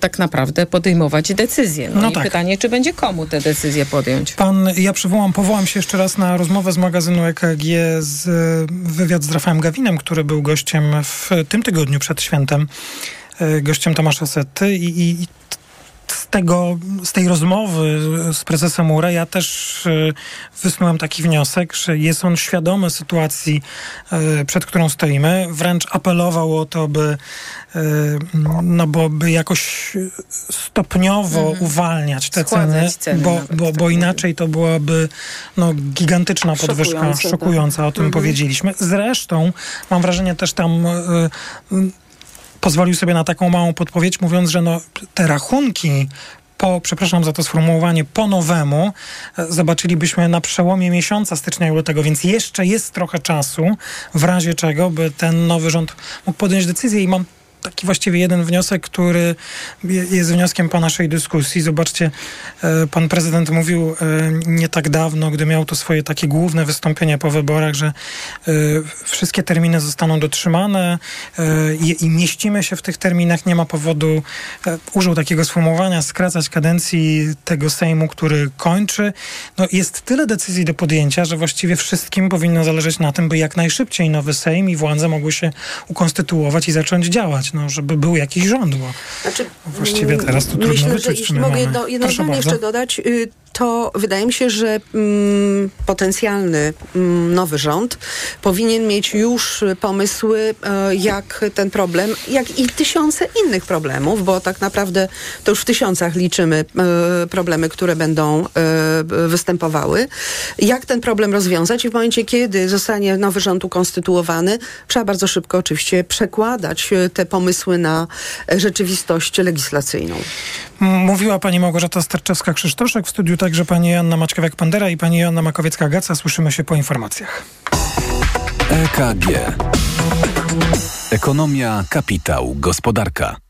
tak naprawdę podejmować decyzje. No, no i tak. pytanie, czy będzie komu te decyzje podjąć? Pan, ja przywołam, powołam się jeszcze raz na rozmowę z magazynu EKG z wywiad z Rafałem Gawinem, który był gościem w tym tygodniu przed świętem, e, gościem Tomasza Setty i, i tego, z tej rozmowy z prezesem URE ja też e, wysnułem taki wniosek, że jest on świadomy sytuacji, e, przed którą stoimy. Wręcz apelował o to, by no bo by jakoś stopniowo mhm. uwalniać te ceny, ceny bo, bo, bo inaczej to byłaby no, gigantyczna podwyżka, szokująca, szokująca o tym mhm. powiedzieliśmy. Zresztą mam wrażenie też tam y, y, pozwolił sobie na taką małą podpowiedź, mówiąc, że no, te rachunki po, przepraszam za to sformułowanie, po nowemu e, zobaczylibyśmy na przełomie miesiąca stycznia i lutego, więc jeszcze jest trochę czasu, w razie czego by ten nowy rząd mógł podjąć decyzję i mam taki właściwie jeden wniosek, który jest wnioskiem po naszej dyskusji. Zobaczcie, e, pan prezydent mówił e, nie tak dawno, gdy miał to swoje takie główne wystąpienie po wyborach, że e, wszystkie terminy zostaną dotrzymane i mieścimy się w tych terminach. Nie ma powodu, użył takiego sformułowania, skracać kadencji tego Sejmu, który kończy. No, jest tyle decyzji do podjęcia, że właściwie wszystkim powinno zależeć na tym, by jak najszybciej nowy Sejm i władze mogły się ukonstytuować i zacząć działać no, żeby był jakiś rząd, bo znaczy, właściwie teraz to trudno myślę, wyczuć, że jeśli mogę jedno, jedno zdanie jeszcze dodać, y, to wydaje mi się, że mm, potencjalny mm, nowy rząd powinien mieć już pomysły, e, jak ten problem, jak i tysiące innych problemów, bo tak naprawdę to już w tysiącach liczymy e, problemy, które będą e, występowały. Jak ten problem rozwiązać i w momencie, kiedy zostanie nowy rząd ukonstytuowany, trzeba bardzo szybko oczywiście przekładać te pomysły na rzeczywistość legislacyjną. Mówiła pani Małgorzata Starczewska-Krzysztoszek w studiu także pani Joanna Maczkowiak-Pandera i pani Joanna Makowiecka-Gaca. Słyszymy się po informacjach. EKG. Ekonomia, kapitał, gospodarka.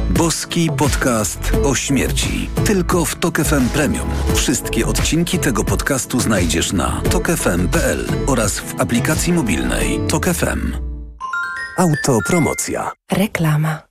Boski podcast o śmierci. Tylko w Tok FM Premium. Wszystkie odcinki tego podcastu znajdziesz na tokefm.pl oraz w aplikacji mobilnej Tok FM. Autopromocja. Reklama.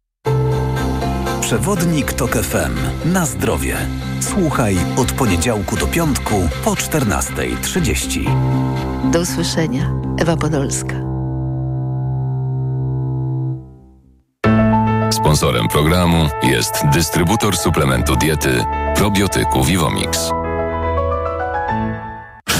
Przewodnik TOK FM. Na zdrowie. Słuchaj od poniedziałku do piątku po 14.30. Do usłyszenia. Ewa Podolska. Sponsorem programu jest dystrybutor suplementu diety probiotyku Vivomix.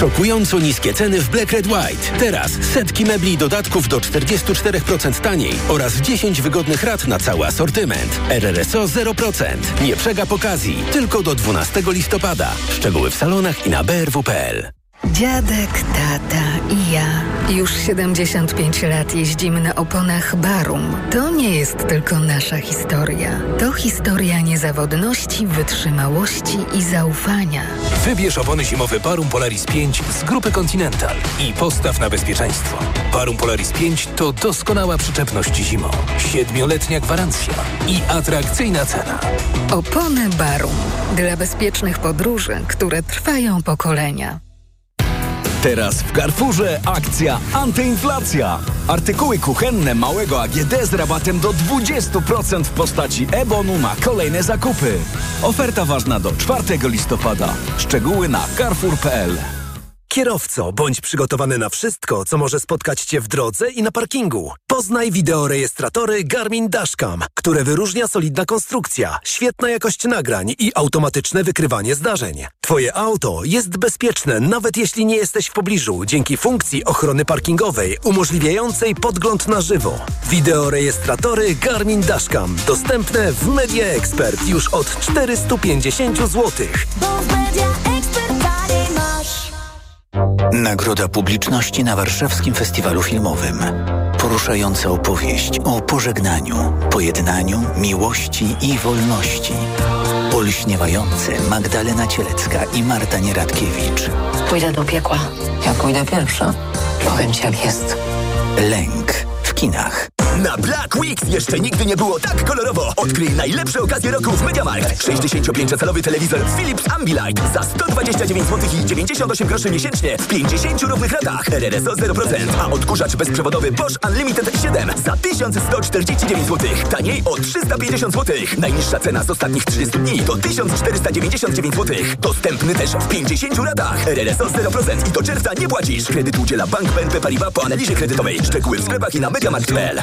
Szokująco niskie ceny w Black Red White. Teraz setki mebli i dodatków do 44% taniej oraz 10 wygodnych rat na cały asortyment. RRSO 0%. Nie przegap okazji. Tylko do 12 listopada. Szczegóły w salonach i na brw.pl. Dziadek, tata i ja. Już 75 lat jeździmy na oponach Barum. To nie jest tylko nasza historia. To historia niezawodności, wytrzymałości i zaufania. Wybierz opony zimowe Barum Polaris 5 z grupy Continental i postaw na bezpieczeństwo. Barum Polaris 5 to doskonała przyczepność zimą, siedmioletnia gwarancja i atrakcyjna cena. Opony Barum. Dla bezpiecznych podróży, które trwają pokolenia. Teraz w Carrefourze akcja antyinflacja. Artykuły kuchenne małego AGD z rabatem do 20% w postaci e-bonu na kolejne zakupy. Oferta ważna do 4 listopada. Szczegóły na carrefour.pl. Kierowco, bądź przygotowany na wszystko, co może spotkać Cię w drodze i na parkingu. Poznaj wideorejestratory Garmin Dashcam, które wyróżnia solidna konstrukcja, świetna jakość nagrań i automatyczne wykrywanie zdarzeń. Twoje auto jest bezpieczne, nawet jeśli nie jesteś w pobliżu, dzięki funkcji ochrony parkingowej umożliwiającej podgląd na żywo. Wideorejestratory Garmin Dashcam dostępne w Media Expert już od 450 zł. Nagroda publiczności na Warszawskim Festiwalu Filmowym. Poruszająca opowieść o pożegnaniu, pojednaniu, miłości i wolności. Olśniewające Magdalena Cielecka i Marta Nieradkiewicz. Pójdę do piekła. Ja pójdę pierwsza. Powiem ci jak jest. Lęk w kinach. Na Black Weeks jeszcze nigdy nie było tak kolorowo. Odkryj najlepsze okazje roku w MediaMarkt. 65-calowy telewizor Philips Ambilight za 129 zł i 98 groszy miesięcznie w 50 równych ratach. RRSO 0%, a odkurzacz bezprzewodowy Bosch Unlimited 7 za 1149 zł. Taniej o 350 zł. Najniższa cena z ostatnich 30 dni to 1499 zł. Dostępny też w 50 ratach. RRSO 0% i do czerwca nie płacisz. Kredyt udziela Bank BNP Paribas po analizie kredytowej. Szczegóły w sklepach i na mediamarkt.pl.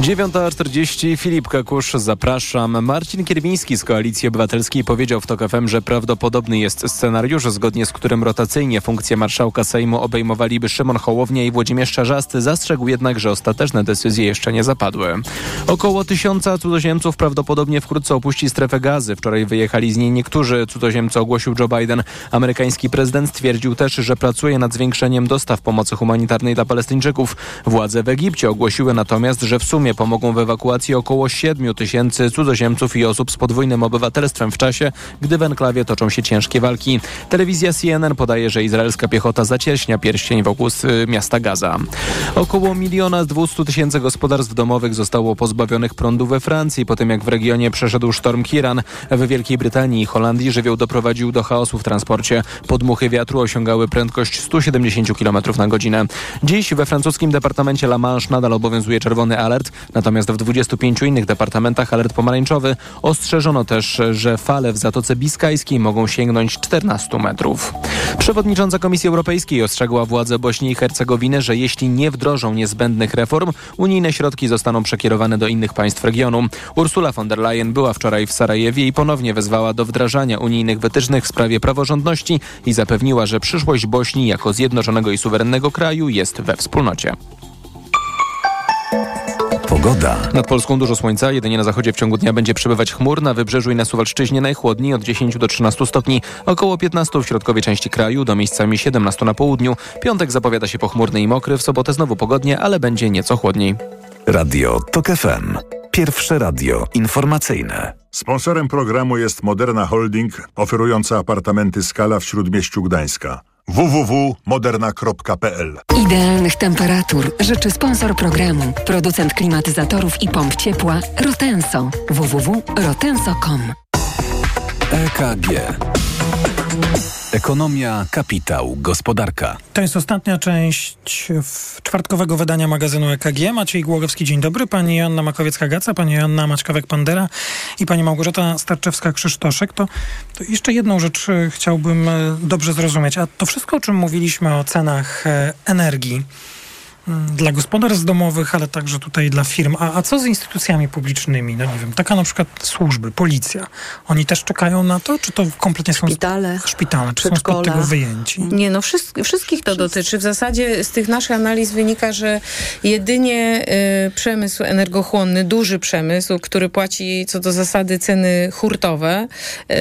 9.40 Filip Kakusz, zapraszam. Marcin Kierwiński z Koalicji Obywatelskiej powiedział w TOK FM, że prawdopodobny jest scenariusz, zgodnie z którym rotacyjnie funkcję marszałka Sejmu obejmowaliby Szymon Hołownia i Włodzimierz Czarzasty. Zastrzegł jednak, że ostateczne decyzje jeszcze nie zapadły. Około tysiąca cudzoziemców prawdopodobnie wkrótce opuści strefę gazy. Wczoraj wyjechali z niej niektórzy cudzoziemcy, ogłosił Joe Biden. Amerykański prezydent stwierdził też, że pracuje nad zwiększeniem dostaw pomocy humanitarnej dla Palestyńczyków. Władze w Egipcie ogłosiły natomiast, że w sumie pomogą w ewakuacji około 7 tysięcy cudzoziemców i osób z podwójnym obywatelstwem w czasie, gdy w enklawie toczą się ciężkie walki. Telewizja CNN podaje, że izraelska piechota zacieśnia pierścień wokół miasta Gaza. Około miliona 200 tysięcy gospodarstw domowych zostało pozbawionych prądu we Francji po tym, jak w regionie przeszedł sztorm Kiran. W Wielkiej Brytanii i Holandii żywioł doprowadził do chaosu w transporcie. Podmuchy wiatru osiągały prędkość 170 km na godzinę. Dziś we francuskim departamencie La Manche nadal obowiązuje czerwony alert. Natomiast w 25 innych departamentach alert pomarańczowy ostrzeżono też, że fale w Zatoce Biskajskiej mogą sięgnąć 14 metrów. Przewodnicząca Komisji Europejskiej ostrzegła władze Bośni i Hercegowiny, że jeśli nie wdrożą niezbędnych reform, unijne środki zostaną przekierowane do innych państw regionu. Ursula von der Leyen była wczoraj w Sarajewie i ponownie wezwała do wdrażania unijnych wytycznych w sprawie praworządności i zapewniła, że przyszłość Bośni jako zjednoczonego i suwerennego kraju jest we wspólnocie. Pogoda. Nad Polską dużo słońca, jedynie na zachodzie w ciągu dnia będzie przebywać chmur, na wybrzeżu i na Suwalszczyźnie najchłodniej od 10 do 13 stopni, około 15 w środkowej części kraju, do miejscami 17 na południu. Piątek zapowiada się pochmurny i mokry, w sobotę znowu pogodnie, ale będzie nieco chłodniej. Radio TOK FM. Pierwsze radio informacyjne. Sponsorem programu jest Moderna Holding, oferująca apartamenty Skala w Śródmieściu Gdańska www.moderna.pl Idealnych temperatur życzy sponsor programu, producent klimatyzatorów i pomp ciepła Rotenso. www.rotenso.com EKG. Ekonomia, kapitał, gospodarka. To jest ostatnia część czwartkowego wydania magazynu EKG. Maciej Głogowski, dzień dobry. Pani Joanna Makowiecka-Gaca, pani Joanna Maćkawek-Pandera i pani Małgorzata Starczewska-Krzysztoszek. To, to jeszcze jedną rzecz e, chciałbym e, dobrze zrozumieć. A to wszystko, o czym mówiliśmy, o cenach e, energii, dla gospodarstw domowych, ale także tutaj dla firm. A, a co z instytucjami publicznymi? No nie wiem, taka na przykład służby, policja. Oni też czekają na to, czy to kompletnie są szpitale, szpitale czy są spod tego wyjęci? Nie, no wszystkich, wszystkich to dotyczy. W zasadzie z tych naszych analiz wynika, że jedynie y, przemysł energochłonny, duży przemysł, który płaci co do zasady ceny hurtowe, y,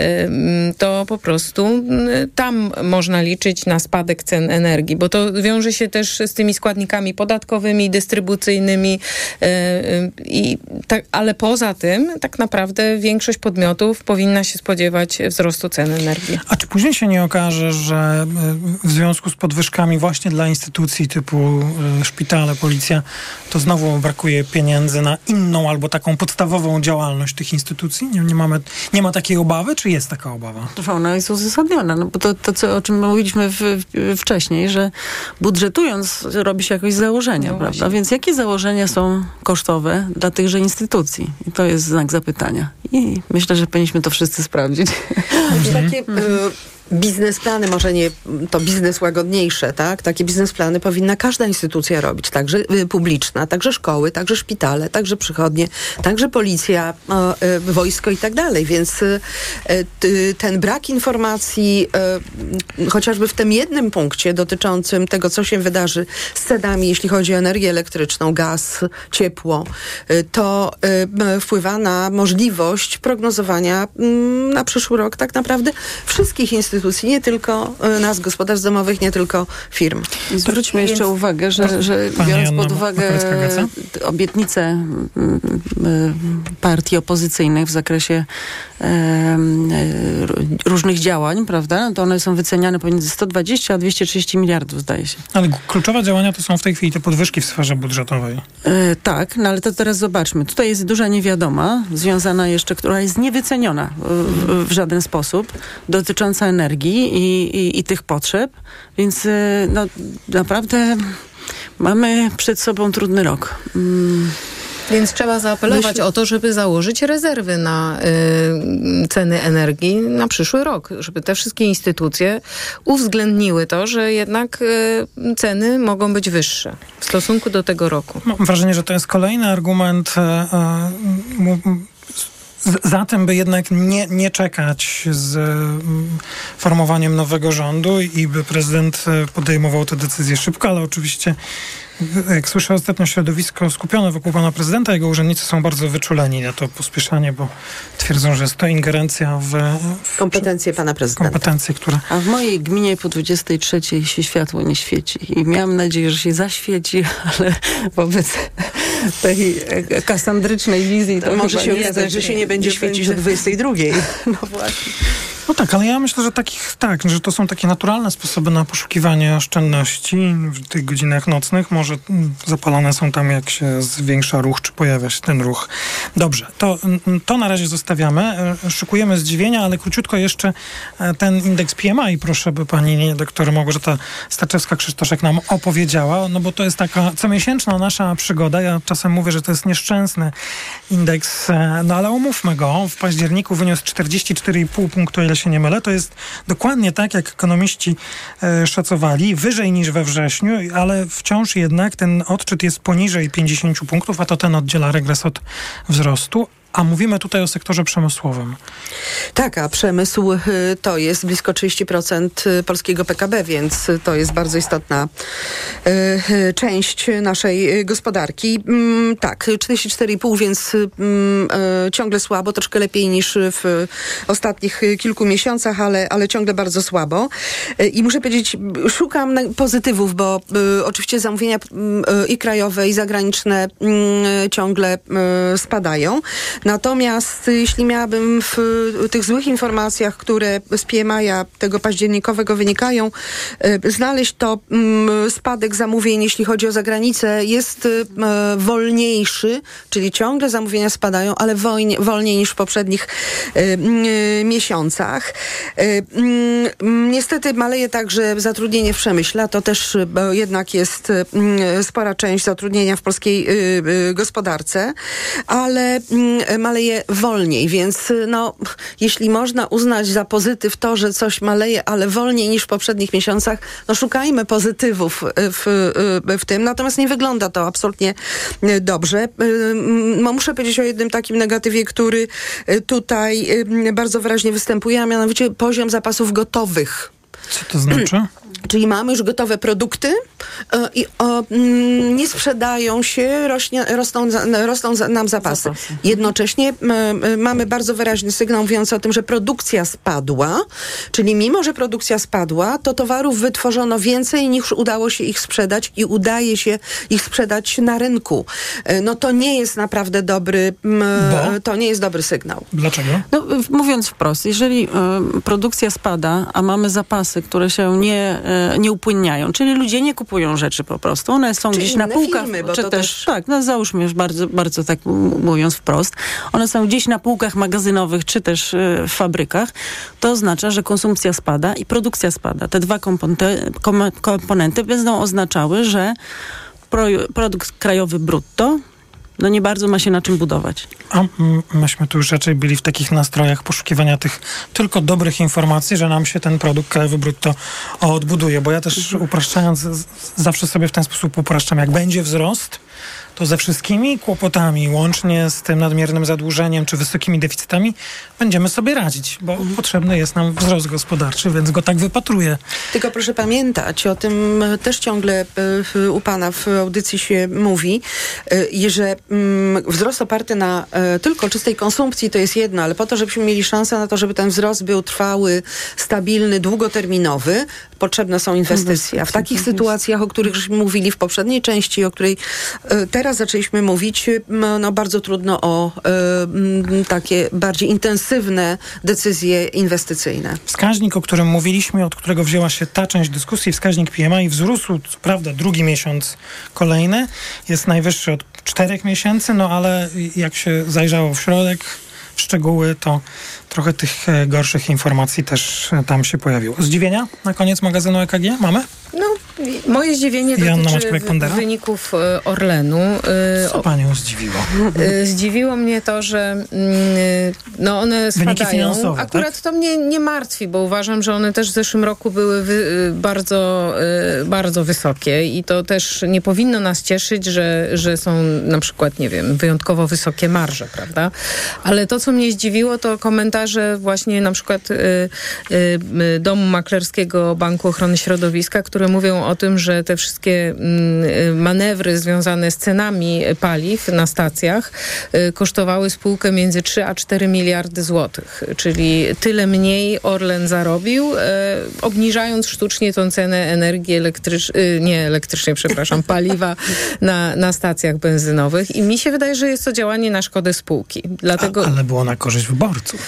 to po prostu y, tam można liczyć na spadek cen energii, bo to wiąże się też z tymi składnikami podatkowymi, dystrybucyjnymi, y, y, i tak, ale poza tym tak naprawdę większość podmiotów powinna się spodziewać wzrostu cen energii. A czy później się nie okaże, że y, w związku z podwyżkami właśnie dla instytucji typu szpitale, policja, to znowu brakuje pieniędzy na inną albo taką podstawową działalność tych instytucji? Nie, nie, mamy, nie ma takiej obawy, czy jest taka obawa? Ona jest uzasadniona, no bo to, to co, o czym mówiliśmy w, w, wcześniej, że budżetując robi się jakoś założenia, no prawda? Więc jakie założenia są kosztowe dla tychże instytucji? I to jest znak zapytania. I myślę, że powinniśmy to wszyscy sprawdzić. Mhm. Takie, biznesplany, może nie to biznes łagodniejsze, tak? Takie biznesplany powinna każda instytucja robić, także y, publiczna, także szkoły, także szpitale, także przychodnie, także policja, y, wojsko i tak dalej. Więc y, ten brak informacji, chociażby w tym jednym punkcie dotyczącym tego, co się wydarzy z cenami, jeśli chodzi o energię elektryczną, gaz, ciepło, to wpływa na możliwość prognozowania mm, na przyszły rok tak naprawdę wszystkich instytucji instytucji, nie tylko e, nas, gospodarstw domowych, nie tylko firm. I zwróćmy jeszcze Więc... uwagę, że, że biorąc pod uwagę obietnice partii opozycyjnych w zakresie e, różnych działań, prawda, to one są wyceniane pomiędzy 120 a 230 miliardów, zdaje się. Ale kluczowe działania to są w tej chwili te podwyżki w sferze budżetowej. E, tak, no ale to teraz zobaczmy. Tutaj jest duża niewiadoma, związana jeszcze, która jest niewyceniona w, w żaden sposób, dotycząca energii energii i, i, i tych potrzeb, więc y, no, naprawdę mamy przed sobą trudny rok. Mm. Więc trzeba zaapelować Myślę... o to, żeby założyć rezerwy na y, ceny energii na przyszły rok, żeby te wszystkie instytucje uwzględniły to, że jednak y, ceny mogą być wyższe w stosunku do tego roku. Mam wrażenie, że to jest kolejny argument. Y, za tym, by jednak nie, nie czekać z mm, formowaniem nowego rządu i by prezydent e, podejmował te decyzje szybko, ale oczywiście jak słyszę ostatnio środowisko skupione wokół pana prezydenta, jego urzędnicy są bardzo wyczuleni na to pospieszanie, bo twierdzą, że jest to ingerencja w, w kompetencje pana prezydenta. Kompetencje, które... A w mojej gminie po 23 się światło nie świeci i miałam nadzieję, że się zaświeci, ale wobec tej kasandrycznej wizji to, to może się okazać, że się nie będzie świecić o 22. No właśnie. No tak, ale ja myślę, że takich, tak, że to są takie naturalne sposoby na poszukiwanie oszczędności w tych godzinach nocnych. Może zapalane są tam, jak się zwiększa ruch, czy pojawia się ten ruch. Dobrze, to, to na razie zostawiamy. E, szykujemy zdziwienia, ale króciutko jeszcze e, ten indeks PMI, proszę, by pani doktor Małgorzata Staczewska-Krzysztoszek nam opowiedziała, no bo to jest taka comiesięczna nasza przygoda. Ja czasem mówię, że to jest nieszczęsny indeks, e, no ale umówmy go. W październiku wyniósł 44,5 punktu, się nie mylę, to jest dokładnie tak, jak ekonomiści e, szacowali, wyżej niż we wrześniu, ale wciąż jednak ten odczyt jest poniżej 50 punktów, a to ten oddziela regres od wzrostu. A mówimy tutaj o sektorze przemysłowym. Tak, a przemysł y, to jest blisko 30% y, polskiego PKB, więc to jest bardzo istotna y, część naszej gospodarki. Mm, tak, 44,5, więc mm, ciągle słabo, troszkę lepiej niż w ostatnich kilku miesiącach, ale, ale ciągle bardzo słabo. I muszę powiedzieć, szukam pozytywów, bo oczywiście zamówienia mm, i krajowe, i zagraniczne ciągle spadają. Natomiast jeśli miałabym w tych złych informacjach, które z PMI-a tego październikowego wynikają, e, znaleźć to mm, spadek zamówień, jeśli chodzi o zagranicę, jest e, wolniejszy, czyli ciągle zamówienia spadają, ale wolniej niż w poprzednich e, miesiącach. Niestety maleje także zatrudnienie w przemyśle, to też jednak jest spora część zatrudnienia w polskiej gospodarce, ale maleje wolniej, więc no, jeśli można uznać za pozytyw to, że coś maleje, ale wolniej niż w poprzednich miesiącach, no szukajmy pozytywów w, w tym. Natomiast nie wygląda to absolutnie dobrze. No, muszę powiedzieć o jednym takim negatywie, który tutaj bardzo wyraźnie występuje, a mianowicie poziom zapasów gotowych. Co to znaczy? Czyli mamy już gotowe produkty e, i o, mm, nie sprzedają się, rośnie, rosną, rosną nam zapasy. zapasy. Jednocześnie mamy bardzo wyraźny sygnał mówiący o tym, że produkcja spadła, czyli mimo, że produkcja spadła, to towarów wytworzono więcej niż udało się ich sprzedać i udaje się ich sprzedać na rynku. E, no to nie jest naprawdę dobry, Bo? to nie jest dobry sygnał. Dlaczego? No, mówiąc wprost, jeżeli produkcja spada, a mamy zapasy, które się nie E, nie upłynniają. Czyli ludzie nie kupują rzeczy po prostu. One są czy gdzieś na półkach. Firmy, czy też, też, tak, no załóżmy już bardzo, bardzo tak mówiąc wprost. One są gdzieś na półkach magazynowych, czy też e, w fabrykach. To oznacza, że konsumpcja spada i produkcja spada. Te dwa komponenty, komponenty będą oznaczały, że produkt krajowy brutto no nie bardzo ma się na czym budować. A myśmy tu już raczej byli w takich nastrojach poszukiwania tych tylko dobrych informacji, że nam się ten produkt krajowy brutto odbuduje, bo ja też upraszczając zawsze sobie w ten sposób upraszczam, jak będzie wzrost, to ze wszystkimi kłopotami, łącznie z tym nadmiernym zadłużeniem czy wysokimi deficytami, będziemy sobie radzić, bo potrzebny jest nam wzrost gospodarczy, więc go tak wypatruję. Tylko proszę pamiętać, o tym też ciągle e, u Pana w audycji się mówi, e, że mm, wzrost oparty na e, tylko czystej konsumpcji to jest jedno, ale po to, żebyśmy mieli szansę na to, żeby ten wzrost był trwały, stabilny, długoterminowy, potrzebne są inwestycje. A w takich sytuacjach, o których mówili w poprzedniej części, o której teraz teraz zaczęliśmy mówić no, bardzo trudno o y, takie bardziej intensywne decyzje inwestycyjne. Wskaźnik, o którym mówiliśmy, od którego wzięła się ta część dyskusji, wskaźnik PMI wzrósł, co prawda drugi miesiąc kolejny, jest najwyższy od czterech miesięcy, no ale jak się zajrzało w środek, szczegóły, to trochę tych e, gorszych informacji też e, tam się pojawiło. Zdziwienia na koniec magazynu EKG mamy? No, moje zdziwienie dotyczy wyników e, Orlenu. Co panią zdziwiło? Zdziwiło mnie to, że mm, no one spadają. Tak? Akurat tak? to mnie nie martwi, bo uważam, że one też w zeszłym roku były bardzo, bardzo wysokie i to też nie powinno nas cieszyć, że, że są na przykład, nie wiem, wyjątkowo wysokie marże, prawda? Ale to, co mnie zdziwiło, to komentarz że właśnie na przykład Domu Maklerskiego Banku Ochrony Środowiska, które mówią o tym, że te wszystkie mm, manewry związane z cenami paliw na stacjach kosztowały spółkę między 3 a 4 miliardy złotych, czyli tyle mniej Orlen zarobił, obniżając sztucznie tą cenę energii elektrycznej, nie elektrycznej, przepraszam, paliwa na, na stacjach benzynowych i mi się wydaje, że jest to działanie na szkodę spółki. Dlatego... A, ale było na korzyść wyborców.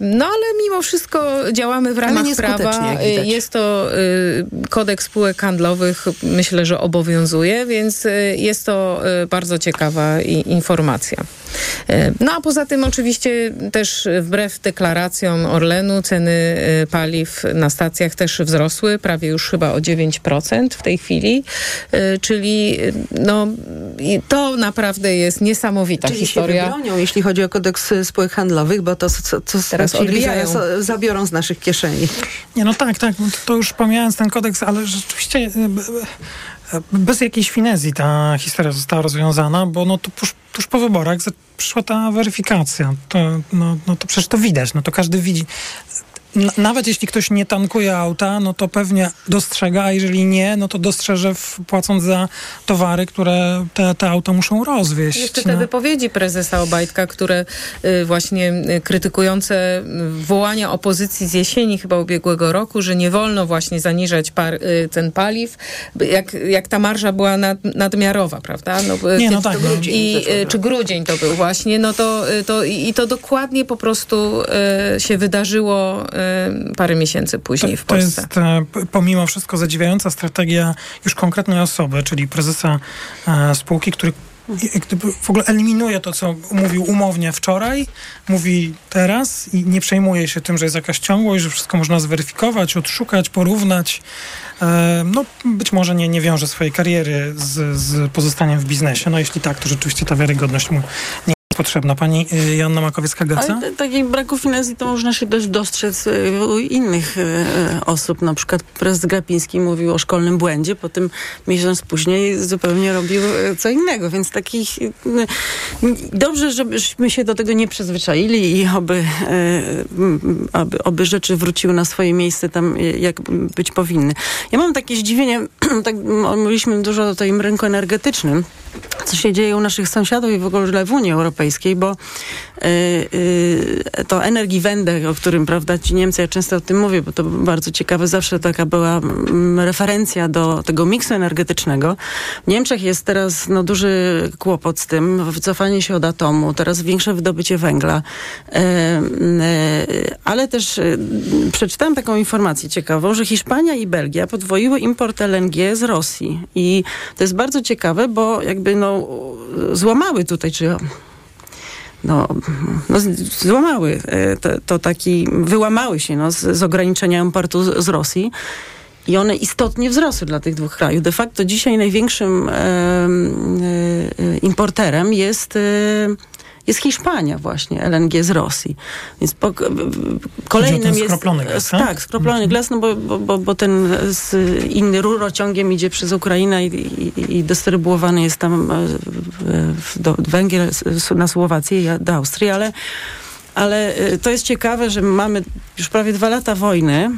No ale mimo wszystko działamy w ramach prawa. Jest to y, kodeks spółek handlowych, myślę, że obowiązuje, więc y, jest to y, bardzo ciekawa informacja. No a poza tym oczywiście też wbrew deklaracjom Orlenu ceny paliw na stacjach też wzrosły, prawie już chyba o 9% w tej chwili, czyli no to naprawdę jest niesamowita czyli historia. Się wybronią, jeśli chodzi o kodeks spółek handlowych, bo to co, co teraz odbijają. Zabiorą z naszych kieszeni. Nie, no tak, tak, no to, już pomijając ten kodeks, ale rzeczywiście e, e, bez jakiejś finezji ta historia została rozwiązana, bo no tuż, tuż po wyborach przyszła ta weryfikacja. To, no, no to przecież to widać, no to każdy widzi nawet jeśli ktoś nie tankuje auta, no to pewnie dostrzega, a jeżeli nie, no to dostrzeże w, płacąc za towary, które te, te auta muszą rozwieść. Jeszcze te no. wypowiedzi prezesa Obajtka, które y, właśnie y, krytykujące wołania opozycji z jesieni chyba ubiegłego roku, że nie wolno właśnie zaniżać par, y, ten paliw, jak, jak ta marża była nad, nadmiarowa, prawda? No, nie, no tak. No. Grudzień, I, czy grudzień to był właśnie, no to, to i to dokładnie po prostu się wydarzyło parę miesięcy później to, w Polsce. To jest e, pomimo wszystko zadziwiająca strategia już konkretnej osoby, czyli prezesa e, spółki, który w ogóle eliminuje to, co mówił umownie wczoraj, mówi teraz i nie przejmuje się tym, że jest jakaś ciągłość, że wszystko można zweryfikować, odszukać, porównać. E, no, być może nie, nie wiąże swojej kariery z, z pozostaniem w biznesie. No, jeśli tak, to rzeczywiście ta wiarygodność mu nie potrzebna. Pani y, Joanna Makowiecka-Gaca? Takiej braku finezji to można się dość dostrzec y, u innych y, osób. Na przykład prezes Grapiński mówił o szkolnym błędzie, potem miesiąc później zupełnie robił co innego, więc takich dobrze, żebyśmy się do tego nie przyzwyczaili i oby, oby, oby rzeczy wróciły na swoje miejsce tam, jak być powinny. Ja mam takie zdziwienie, tak mówiliśmy dużo o tym rynku energetycznym, co się dzieje u naszych sąsiadów i w ogóle w Unii Europejskiej, bo y, y, to Energiewende, o którym prawda ci Niemcy, ja często o tym mówię, bo to bardzo ciekawe, zawsze taka była mm, referencja do tego miksu energetycznego. W Niemczech jest teraz no, duży kłopot z tym, wycofanie się od atomu, teraz większe wydobycie węgla, y, ale też przeczytałem taką informację ciekawą, że Hiszpania i Belgia podwoiły import LNG z Rosji i to jest bardzo ciekawe, bo jakby no złamały tutaj, czy no, no, złamały e, to, to, taki, wyłamały się no, z, z ograniczenia importu z, z, Rosji i one istotnie wzrosły dla tych dwóch krajów. De facto dzisiaj największym e, e, importerem jest jest Hiszpania właśnie, LNG z Rosji. Więc po, kolejnym jest... skroplony gaz, tak? Tak, skroplony mhm. gaz, no bo, bo, bo ten z, inny rurociągiem idzie przez Ukrainę i, i, i dystrybuowany jest tam e, do Węgier na Słowację i do Austrii, ale ale e, to jest ciekawe, że mamy już prawie dwa lata wojny,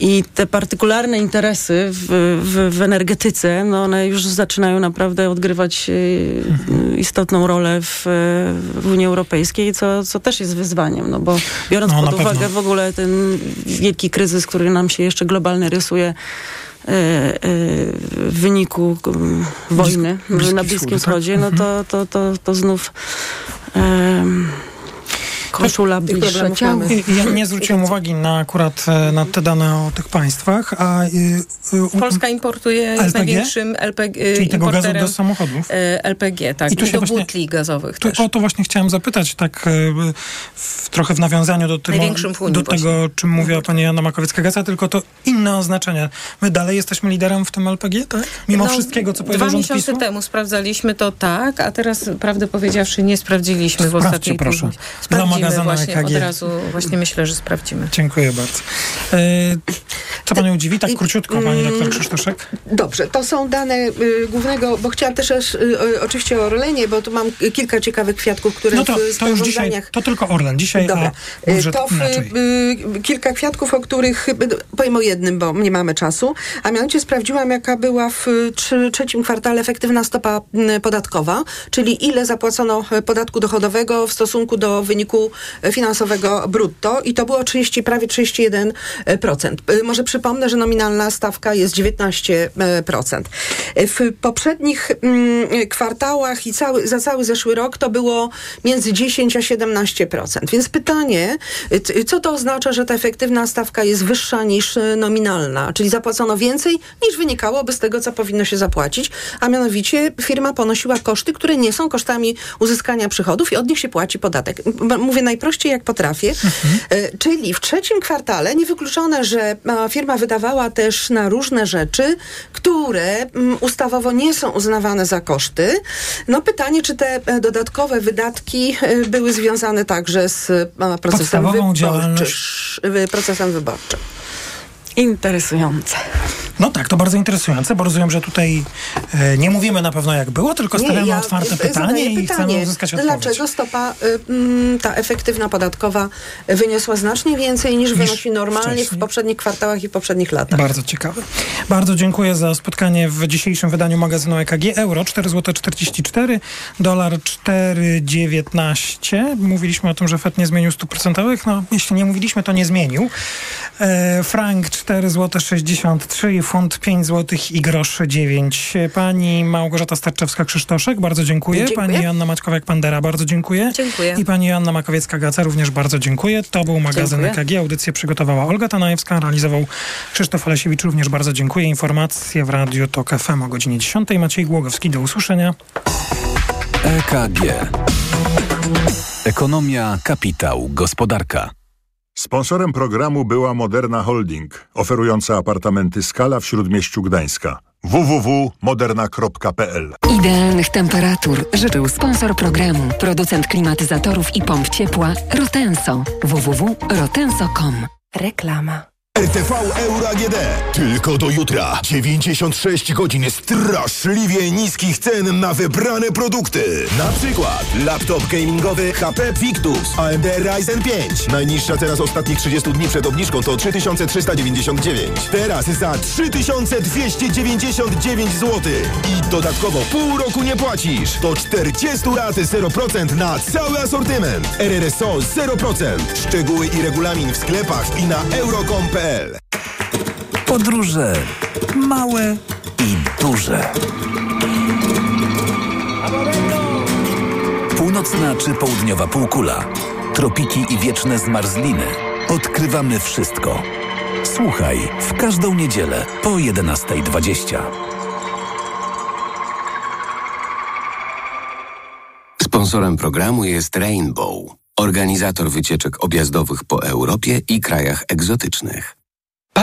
i te partykularne interesy w, w, w, energetyce, no one już zaczynają naprawdę odgrywać e, istotną rolę w, w, Unii Europejskiej, co, co też jest wyzwaniem, no bo biorąc no, pod uwagę pewno. w ogóle ten wielki kryzys, który nam się jeszcze globalny rysuje, e, w wyniku wojny na Bliskim tak? Wschodzie, no to, to, to, to znów koszula bliższa ciału. Ja nie zwróciłem uwagi na akurat e, na te dane o tych państwach, a... Y, y, Polska importuje LPG? jest największym LPG, Czyli tego gazu do samochodów? LPG, tak. I, tu I do właśnie, butli gazowych tu, też. O to właśnie chciałem zapytać, tak w, trochę w nawiązaniu do, tego, do tego, czym mówiła pani Jana Makowiecka-Gaca, tylko to inne oznaczenie. My dalej jesteśmy liderem w tym LPG, tak? Mimo no, wszystkiego, co powiedział Dwa miesiące PiSu? temu sprawdzaliśmy to tak, a teraz, prawdę powiedziawszy, nie sprawdziliśmy Sprawdźcie, w ostatniej proszę. Sprawdzimy właśnie, EKG. od razu właśnie myślę, że sprawdzimy. Dziękuję bardzo. E, co panią dziwi? Tak króciutko, pani mm, doktor Krzysztoszek. Dobrze, to są dane y, głównego, bo chciałam też y, y, oczywiście o Orlenie, bo tu mam kilka ciekawych kwiatków, które no to, w to już dzisiaj, to tylko Orlen. Dzisiaj Dobra. a to w, kilka kwiatków, o których powiem o jednym, bo nie mamy czasu, a mianowicie sprawdziłam, jaka była w trzy, trzecim kwartale efektywna stopa podatkowa, czyli ile zapłacono podatku dochodowego w stosunku do wyniku finansowego brutto i to było 30, prawie 31%. Może przypomnę, że nominalna stawka jest 19%. W poprzednich mm, kwartałach i cały, za cały zeszły rok to było między 10 a 17%. Więc pytanie, co to oznacza, że ta efektywna stawka jest wyższa niż nominalna? Czyli zapłacono więcej niż wynikałoby z tego, co powinno się zapłacić, a mianowicie firma ponosiła koszty, które nie są kosztami uzyskania przychodów i od nich się płaci podatek. Mówię najprościej jak potrafię. Mhm. Czyli w trzecim kwartale niewykluczone, że firma wydawała też na różne rzeczy, które mm, ustawowo nie są uznawane za koszty. No pytanie, czy te e, dodatkowe wydatki e, były związane także z procesem wyborczym. Procesem wyborczym. Interesujące. No tak, to bardzo interesujące, bo rozumiem, że tutaj e, nie mówimy na pewno jak było, tylko stawiamy ja otwarte pytanie i chcemy uzyskać odpowiedź. Dlaczego stopa, y, mm, ta efektywna podatkowa wyniosła znacznie więcej niż, niż wynosi normalnie wcześniej. w poprzednich kwartałach i poprzednich latach? Bardzo ciekawe. Bardzo dziękuję za spotkanie w dzisiejszym wydaniu magazynu EKG. Euro 4,44 zł 44, dolar 4,19. Mówiliśmy o tym, że FED nie zmienił stóp procentowych. No, jeśli nie mówiliśmy, to nie zmienił. E, frank 4 zł 63 funt 5 zł i grosz 9. Pani Małgorzata Starczewska-Krzysztoszek, bardzo dziękuję. dziękuję. Pani Joanna Maćkowiak-Pandera, bardzo dziękuję. Dziękuję. I pani Joanna Makowiecka-Gaca, również bardzo dziękuję. To był magazyn dziękuję. EKG. Audycję przygotowała Olga Tanajewska, realizował Krzysztof Olesiewicz, również bardzo dziękuję. Informacje w Radiu TOK FM o godzinie 10. Maciej Głogowski, do usłyszenia. EKG. Ekonomia, kapitał, gospodarka. Sponsorem programu była Moderna Holding, oferująca apartamenty Skala w Śródmieściu Gdańska. www.moderna.pl Idealnych temperatur życzył sponsor programu, producent klimatyzatorów i pomp ciepła Rotenso. www.rotenso.com Reklama. RTV Euro AGD. Tylko do jutra. 96 godzin straszliwie niskich cen na wybrane produkty. Na przykład laptop gamingowy HP Victus AMD Ryzen 5. Najniższa cena z ostatnich 30 dni przed obniżką to 3399. Teraz za 3299 zł. I dodatkowo pół roku nie płacisz. To 40 lat 0% na cały asortyment. RRSO 0%. Szczegóły i regulamin w sklepach i na euro.com.pl Podróże małe i duże. Północna czy południowa półkula, tropiki i wieczne zmarzliny. Odkrywamy wszystko. Słuchaj w każdą niedzielę po 11.20. Sponsorem programu jest Rainbow, organizator wycieczek objazdowych po Europie i krajach egzotycznych.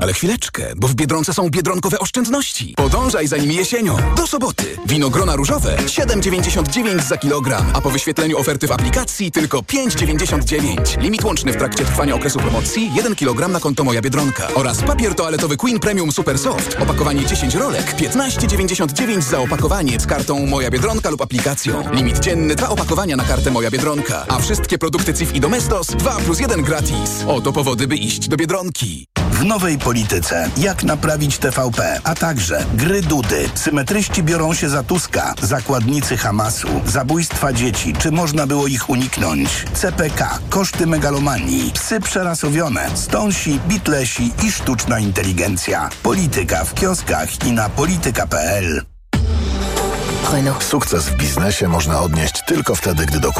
Ale chwileczkę, bo w Biedronce są biedronkowe oszczędności. Podążaj za nimi jesienią. Do soboty. Winogrona różowe 7,99 za kilogram, a po wyświetleniu oferty w aplikacji tylko 5,99. Limit łączny w trakcie trwania okresu promocji 1 kg na konto Moja Biedronka. Oraz papier toaletowy Queen Premium Super Soft. Opakowanie 10 rolek 15,99 za opakowanie z kartą Moja Biedronka lub aplikacją. Limit dzienny 2 opakowania na kartę Moja Biedronka. A wszystkie produkty CIF i Domestos 2 plus 1 gratis. Oto powody, by iść do Biedronki. Nowej polityce jak naprawić TVP, a także gry Dudy. Symetryści biorą się za Tuska, zakładnicy Hamasu, zabójstwa dzieci, czy można było ich uniknąć? CPK, koszty megalomanii, psy przerasowione, stąsi, bitlesi i sztuczna inteligencja. Polityka w kioskach i na polityka.pl Sukces w biznesie można odnieść tylko wtedy, gdy dokładnie